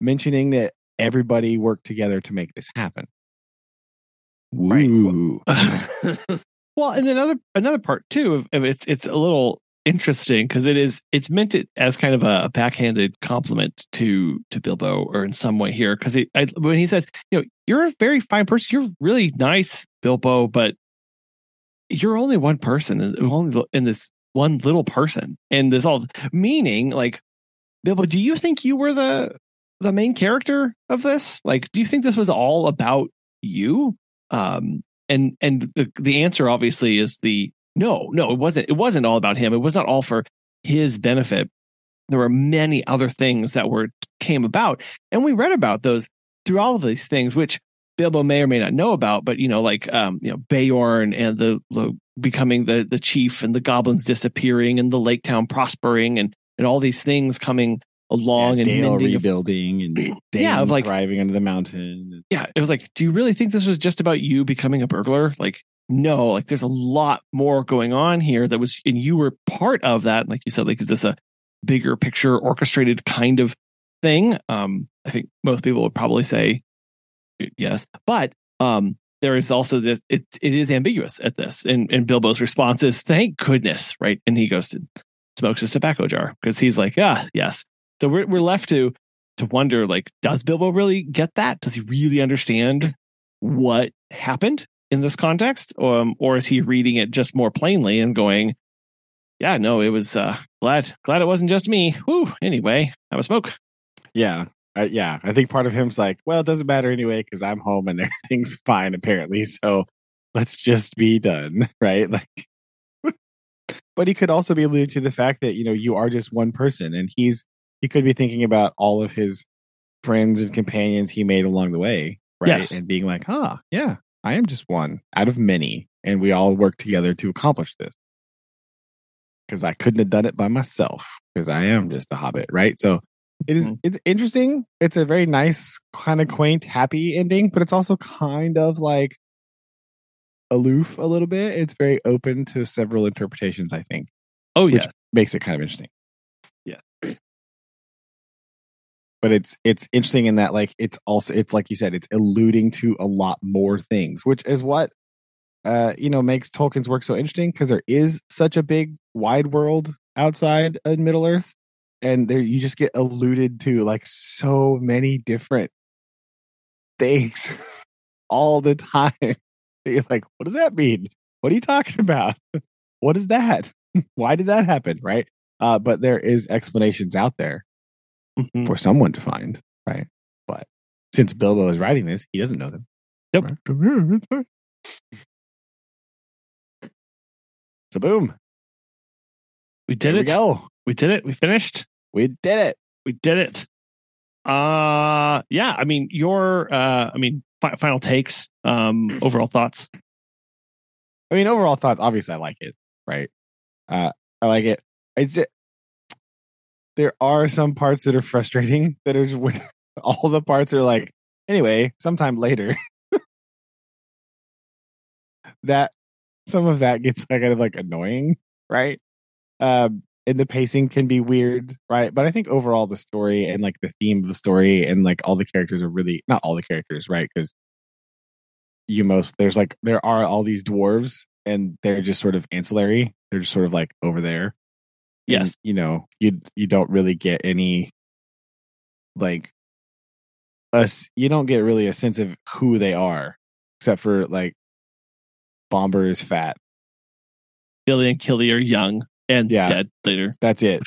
mentioning that everybody worked together to make this happen? Right. Well, and another another part too of, of it's it's a little interesting because it is it's meant it as kind of a backhanded compliment to to Bilbo or in some way here because when he says you know you're a very fine person. You're really nice Bilbo but you're only one person and only in this one little person and this all. Meaning like Bilbo do you think you were the the main character of this? Like do you think this was all about you um and and the, the answer obviously is the no no it wasn't it wasn't all about him. It was not all for his benefit. There were many other things that were came about and we read about those through all of these things which bilbo may or may not know about but you know like um you know Beorn and the, the becoming the the chief and the goblins disappearing and the lake town prospering and and all these things coming along Yeah, and Dale rebuilding and Dain Yeah, of like- driving under the mountain. yeah, it was like, do you really think this was just about you becoming a burglar? Like, no, like there's a lot more going on here that was, and you were part of that. Like you said, like, is this a bigger picture orchestrated kind of thing? Um, I think most people would probably say yes, but um, there is also this, it, it is ambiguous at this. And, and Bilbo's response is, thank goodness, right? And he goes to smokes his tobacco jar because he's like, ah, yes. So we're, we're left to, to wonder like does bilbo really get that does he really understand what happened in this context um, or is he reading it just more plainly and going yeah no it was uh glad glad it wasn't just me Whew, anyway have a smoke Yeah. Uh, yeah. I think part of him's like, well, it doesn't matter anyway because I'm home and everything's fine, apparently. So let's just be done. Right. Like, but he could also be alluding to the fact that, you know, you are just one person and he's, he could be thinking about all of his friends and companions he made along the way. Right. Yes. And being like, ah, yeah, I am just one out of many. And we all work together to accomplish this. Because I couldn't have done it by myself because I am just a hobbit. Right. So, it is Mhm. it's interesting. It's a very nice, kind of quaint, happy ending, but it's also kind of like aloof a little bit. It's very open to several interpretations, I think, oh yeah. which makes it kind of interesting. But it's it's interesting in that like it's also it's like you said, it's alluding to a lot more things, which is what uh you know makes Tolkien's work so interesting because there is such a big wide world outside of Middle Earth and there you just get alluded to like so many different things all the time. You're like, what does that mean? What are you talking about? What is that? Why did that happen? Right. Uh, but there is explanations out there Mhm. for someone to find, right? But since Bilbo is writing this, he doesn't know them. Yep. So boom. We did There it. we go. We did it. We finished. We did it. We did it. Uh yeah, I mean your uh I mean fi- final takes, um overall thoughts. I mean, overall thoughts. Obviously, I like it. Right. Uh, I like it. It's just, there are some parts that are frustrating. That are just when all the parts are like. Anyway, sometime later, that some of that gets kind of like annoying, right? Um, and the pacing can be weird, right? But I think overall the story and like the theme of the story and like all the characters are really not all the characters, right? Because you most there's like there are all these dwarves and they're just sort of ancillary. They're just sort of like over there. And, Yes. you know, you you don't really get any like us you don't get really a sense of who they are except for like Bombur is fat. Fili and Kili are young and Yeah. dead later. That's it.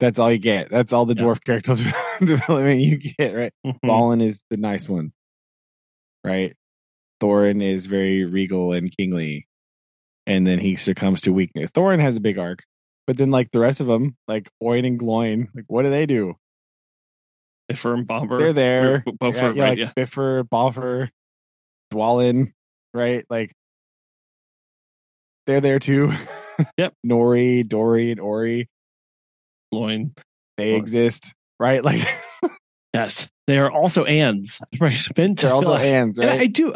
That's all you get. That's all the Yeah. dwarf character development you get, right? Mhm. Balin is the nice one, right? Thorin is very regal and kingly, and then he succumbs to weakness. Thorin has a big arc, but then like the rest of them, like Oin and Gloin, like what do they do? Bifur and Bombur. They're there. B- Bofur, yeah, yeah, right? like yeah. Bifur, Bofur, Dwalin, right? Like they're there too. Yep. Nori, Dori, and Ori, Loin. they Or- exist, right? Like Yes. They are also ands. Right. To they're also fill- hands, And right? I do.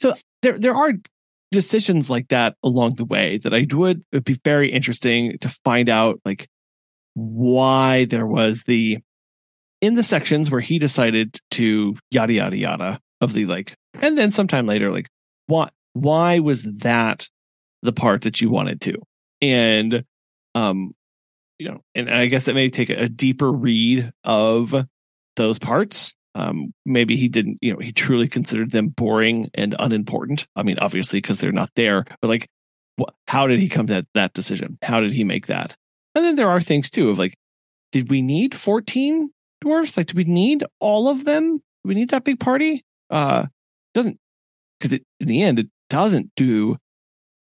So there, there are decisions like that along the way that I would it'd be very interesting to find out, like why there was the in the sections where he decided to yada yada yada of the like, and then sometime later, like why Why was that the part that you wanted to? And um, you know, and I guess that may take a deeper read of those parts. Um, maybe he didn't, you know, he truly considered them boring and unimportant. I mean, obviously, because they're not there, but like, what, how did he come to that, that decision? How did he make that? And then there are things too of like, did we need 14 dwarfs? Like, do we need all of them? Do we need that big party? Uh, doesn't, because it, in the end, it doesn't do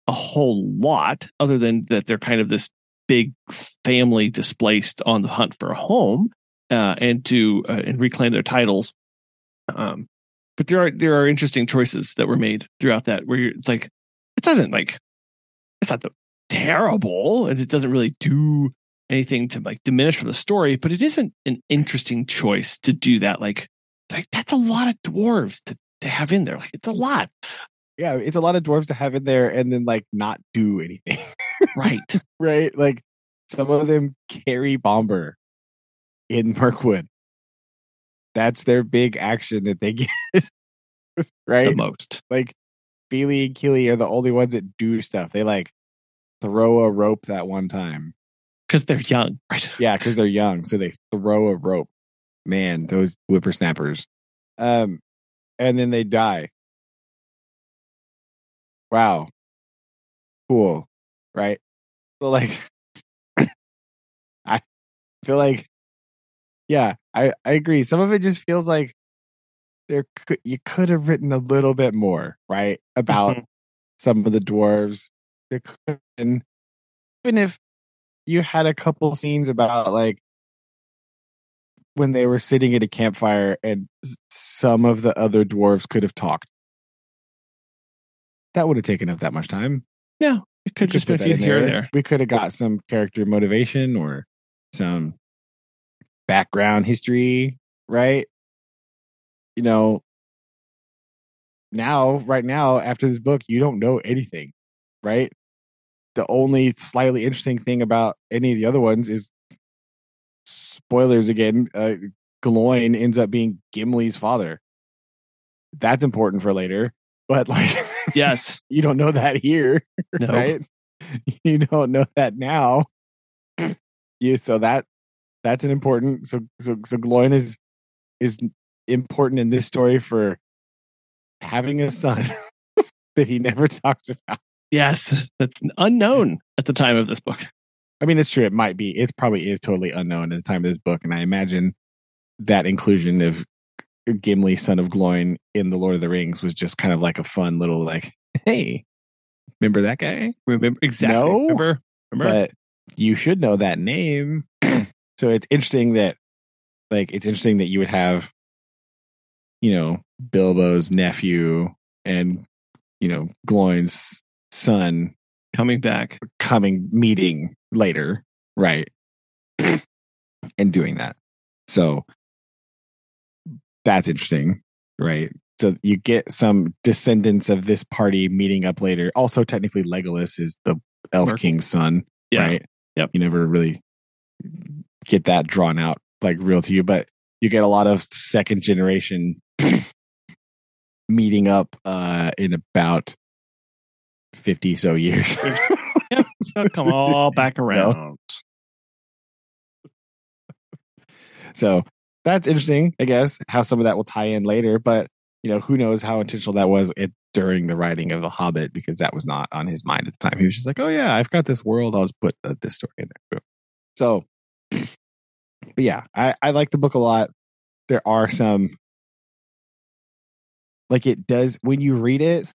a whole lot other than that they're kind of this big family displaced on the hunt for a home uh, and to uh, and reclaim their titles. Um, but there are there are interesting choices that were made throughout that where you're, it's like it doesn't like it's not the, terrible and it doesn't really do anything to like diminish from the story, but it isn't an interesting choice to do that. Like like that's a lot of dwarves to to have in there. Like it's a lot, yeah, it's a lot of dwarves to have in there and then like not do anything. right? right? Like some of them carry Bombur in Mirkwood. That's their big action that they get. the right? most. Like Fili and Kili are the only ones that do stuff. They like throw a rope that one time. because they're young, right? Yeah, because they're young. So they throw a rope. Man, those whippersnappers. Um, and then they die. Wow. Cool. Right? So like I feel like yeah, I, I agree. Some of it just feels like there could you could have written a little bit more, right? About Mhm. some of the dwarves. There could have been even if you had a couple scenes about like when they were sitting at a campfire and some of the other dwarves could have talked. That would have taken up that much time. No, it could just been a few here there. We could have got some character motivation or some background history, right? You know, now, right now, after this book, you don't know anything, right? The only slightly interesting thing about any of the other ones is spoilers again. Uh, Gloin ends up being Gimli's father. That's important for later, but like, Yes, you don't know that here no, right? You don't know that now. you so that that's an important so so so Gloin is is important in this story for having a son that he never talks about. yes, that's unknown at the time of this book. I mean, it's true. It might be. It probably is totally unknown at the time of this book, and I imagine that inclusion of Gimli, son of Gloin, in the Lord of the Rings was just kind of like a fun little like, hey, remember that guy? Remember exactly? No, remember? Remember? but you should know that name. so it's interesting that, like, it's interesting that you would have, you know, Bilbo's nephew and, you know, Gloin's son Coming back. coming meeting later, right? and doing that. So that's interesting, right? So you get some descendants of this party meeting up later. Also, technically, Legolas is the Elf King's son, Yeah. right? Yep. You never really get that drawn out like real to you, but you get a lot of second generation meeting up uh in about 50 so years. Yep. So come all back around. So that's interesting, I guess, how some of that will tie in later. But you know, who knows how intentional that was it, during the writing of The Hobbit because that was not on his mind at the time. He was just like, "Oh yeah, I've got this world. I'll just put uh, this story in there." So, but yeah, I, I like the book a lot. There are some, like it does when you read it,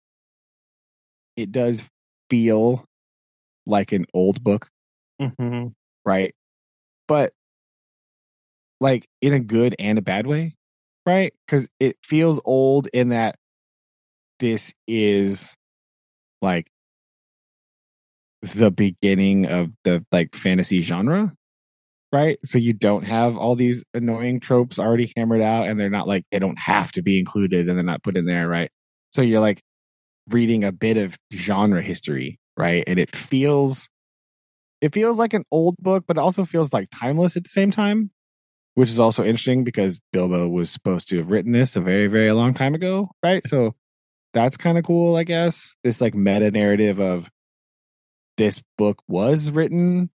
it does feel like an old book hmm right? But like in a good and a bad way, right? Because it feels old in that this is like the beginning of the like fantasy genre, right? So you don't have all these annoying tropes already hammered out, and they're not like they don't have to be included and they're not put in there, right? So you're like reading a bit of genre history, right? And it feels it feels like an old book, but it also feels like timeless at the same time, which is also interesting because Bilbo was supposed to have written this a very, very long time ago, right? So that's kind of cool, I guess. This like meta narrative of this book was written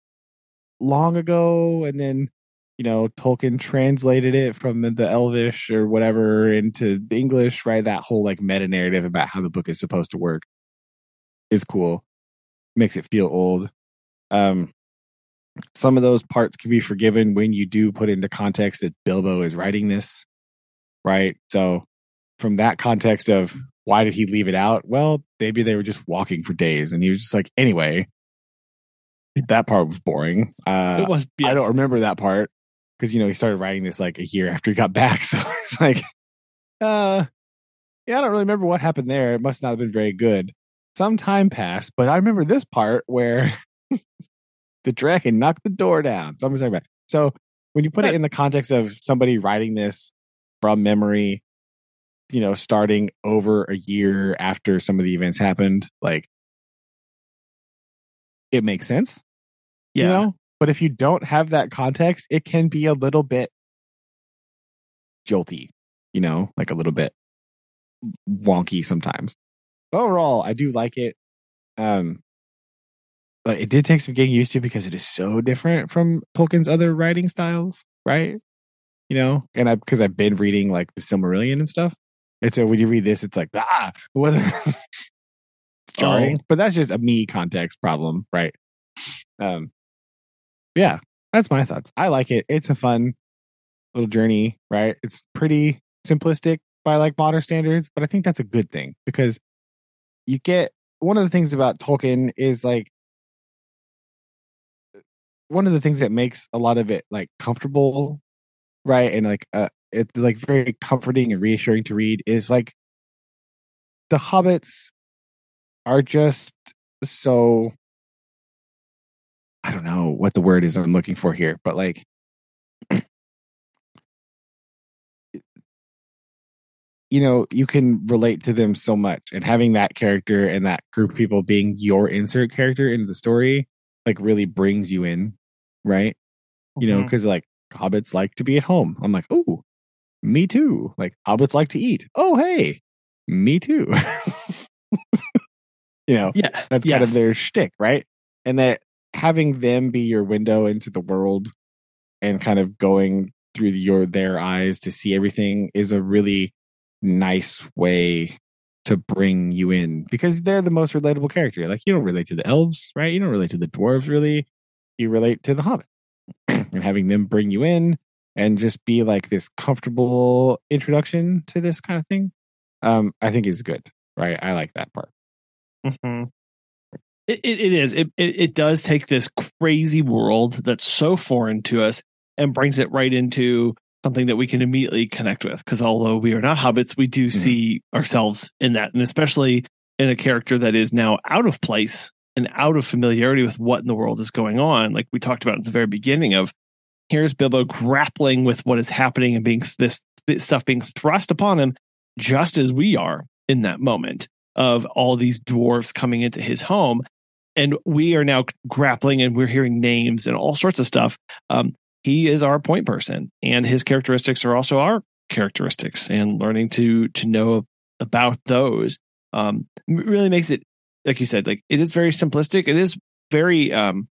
long ago, and then you know Tolkien translated it from the Elvish or whatever into the English, right? That whole like meta narrative about how the book is supposed to work is cool. Makes it feel old. Um, some of those parts can be forgiven when you do put into context that Bilbo is writing this, right? So, from that context of why did he leave it out? Well, maybe they were just walking for days, and he was just like, anyway, that part was boring. Uh, it was. I don't remember that part because you know he started writing this like a year after he got back, so it's like, uh, yeah, I don't really remember what happened there. It must not have been very good. Some time passed, but I remember this part where the dragon knocked the door down. So I'm talking about. So when you put it in the context of somebody writing this from memory, you know, starting over a year after some of the events happened, like it makes sense Yeah. you know? But if you don't have that context it can be a little bit jolty you know? Like a little bit wonky sometimes. But overall i do like it um but it did take some getting used to because it is so different from tolkien's other writing styles right? You know? And i because i've been reading like the silmarillion and stuff. And so when you read this it's like ah what it's jarring Oh. but that's just a me context problem right? Um yeah that's my thoughts. I like it. It's a fun little journey right? It's pretty simplistic by like modern standards but i think that's a good thing because you get one of the things about tolkien is like one of the things that makes a lot of it like comfortable right? And like uh it's like very comforting and reassuring to read is like the hobbits are just so I don't know what the word is I'm looking for here, but like you know, you can relate to them so much and having that character and that group of people being your insert character into the story like really brings you in, right? You know, Mhm. cuz like hobbits like to be at home. I'm like, "Oh, me too." Like hobbits like to eat. Oh, hey. Me too. you know, Yeah. that's kind of their shtick, right? And that having them be your window into the world and kind of going through your their eyes to see everything is a really nice way to bring you in because they're the most relatable character. Like you don't relate to the elves, right? You don't relate to the dwarves really. You relate to the hobbit. and having them bring you in and just be like this comfortable introduction to this kind of thing, um, I think is good. Right. I like that part. Mhm. It, it, it is. It, it it does take this crazy world that's so foreign to us and brings it right into something that we can immediately connect with. Because although we are not hobbits, we do Mhm. see ourselves in that, and especially in a character that is now out of place and out of familiarity with what in the world is going on. Like we talked about at the very beginning of here's Bilbo grappling with what is happening and being this, this stuff being thrust upon him, just as we are in that moment of all these dwarves coming into his home. And we are now grappling and we're hearing names and all sorts of stuff. Um, he is our point person and his characteristics are also our characteristics and learning to to know about those um really makes it like you said like it is very simplistic it is very um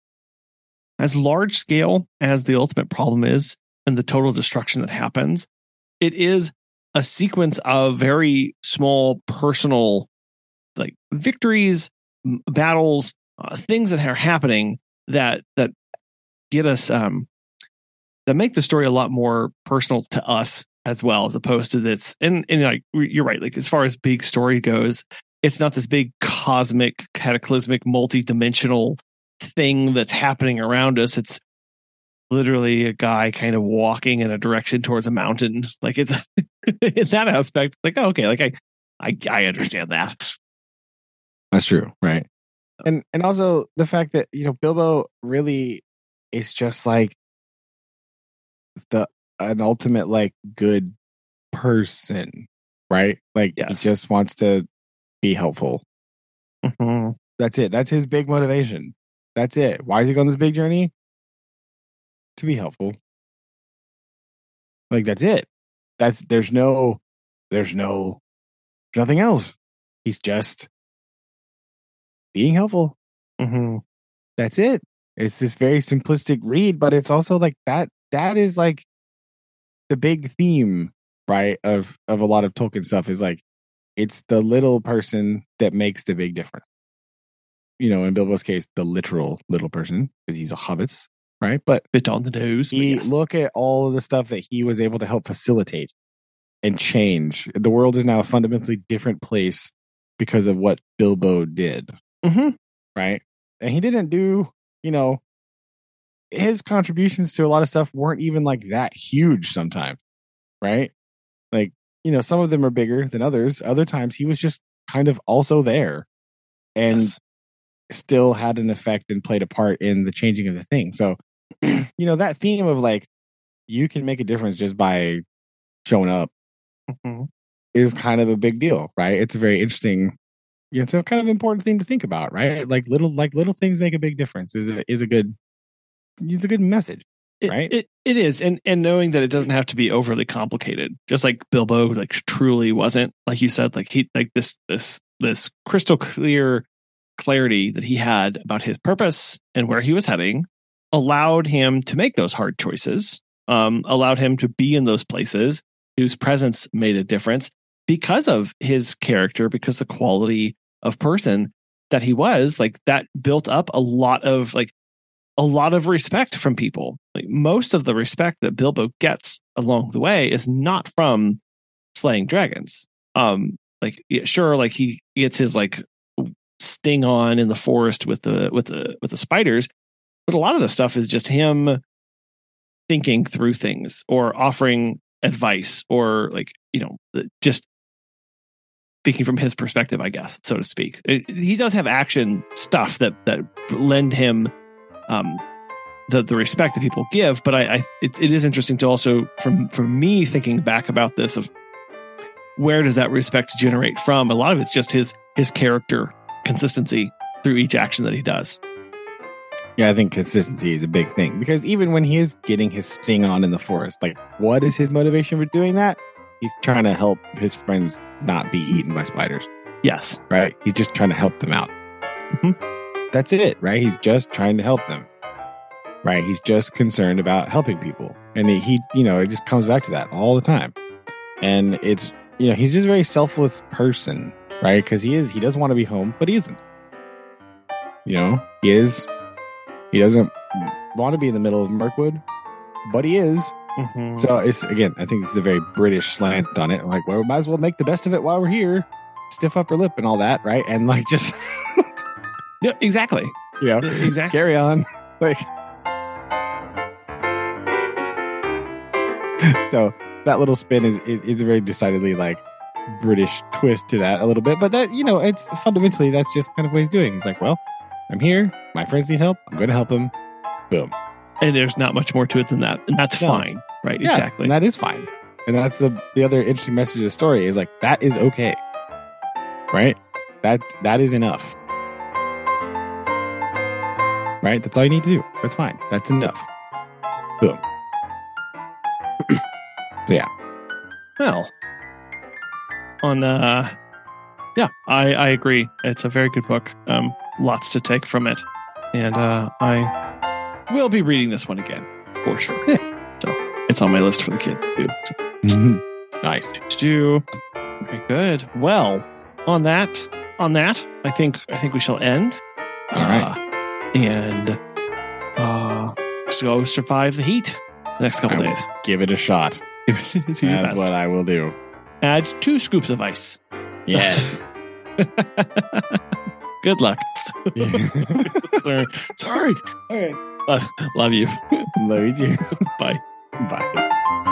as large scale as the ultimate problem is and the total destruction that happens it is a sequence of very small personal like victories battles uh, things that are happening that that get us um that make the story a lot more personal to us as well as opposed to this and and like you're right like as far as big story goes it's not this big cosmic cataclysmic multi-dimensional thing that's happening around us. It's literally a guy kind of walking in a direction towards a mountain. Like it's in that aspect like oh, okay like i i, I understand that That's true, right? And and also the fact that you know Bilbo really is just like the an ultimate like good person, right? Like Yes. he just wants to be helpful. Mhm. That's it. That's his big motivation. That's it. Why is he going this big journey? To be helpful. Like that's it. That's there's no there's no nothing else. He's just being helpful. Mhm. That's it. It's this very simplistic read, but it's also like that that is like the big theme, right, of of a lot of Tolkien stuff is like it's the little person that makes the big difference. You know, in Bilbo's case, the literal little person, because he's a hobbit, right? But bit on the nose he yes. look at all of the stuff that he was able to help facilitate and change. The world is now a fundamentally different place because of what Bilbo did Mhm. right? And he didn't do, you know, his contributions to a lot of stuff weren't even like that huge sometimes, right? Like, you know, some of them are bigger than others. Other times he was just kind of also there and Yes. still had an effect and played a part in the changing of the thing. So, you know, that theme of like, you can make a difference just by showing up Mhm. is kind of a big deal, right? It's a very interesting, it's a kind of important thing to think about, right? Like little, like little things make a big difference. Is a, is a good, is a good message. It, right? It, it is, and and knowing that it doesn't have to be overly complicated, just like Bilbo, like truly wasn't, like you said, like he, like this, this, this crystal clear clarity that he had about his purpose and where he was heading, allowed him to make those hard choices, um, allowed him to be in those places whose presence made a difference because of his character, because the quality of person that he was, like that built up a lot of like a lot of respect from people. Like most of the respect that Bilbo gets along the way is not from slaying dragons. Um, like sure, like he gets his like sting on in the forest with the with the with the spiders, but a lot of the stuff is just him thinking through things or offering advice or like you know just speaking from his perspective, I guess, so to speak. It, he does have action stuff that that lend him um, the the respect that people give. But I, I it, it is interesting to also from from me thinking back about this of where does that respect generate from? A lot of it's just his his character consistency through each action that he does. Yeah, I think consistency is a big thing because even when he is getting his sting on in the forest, like what is his motivation for doing that? He's trying to help his friends not be eaten by spiders, Yes. right? He's just trying to help them out. Mhm. That's it, right? He's just trying to help them, right? He's just concerned about helping people. And he, he, you know, it just comes back to that all the time. And it's, you know, he's just a very selfless person, right? Because he is, he doesn't want to be home, but he isn't. You know, he is, he doesn't want to be in the middle of Mirkwood, but he is. Mhm. So it's again, I think it's a very British slant on it. Like, well, we might as well make the best of it while we're here. Stiff upper lip and all that, right? And like just Yeah, exactly. You know, Exactly. carry on. Like, so that little spin is, is is a very decidedly like British twist to that a little bit, but that you know, it's fundamentally that's just kind of what he's doing. He's like, well, I'm here. My friends need help. I'm going to help them. Boom. And there's not much more to it than that. And that's No. fine. Right. Yeah, exactly. and that is fine. And that's the the other interesting message of the story is like that is okay. Right? That that is enough. Right? That's all you need to do. That's fine. That's enough. Boom. so yeah. Well, on uh, yeah, I I agree. It's a very good book. Um, lots to take from it, and uh, I will be reading this one again for sure. Yeah. So it's on my list for the kid too. So, nice. do okay, good. Well, on that, on that, I think I think we shall end. All right. Uh, and uh, just go survive the heat the next couple I days. Give it a shot. That's best. what I will do. Add two scoops of ice. Yes. Good luck. Sorry. Sorry. All right. Love you. Love you too. Bye. Bye.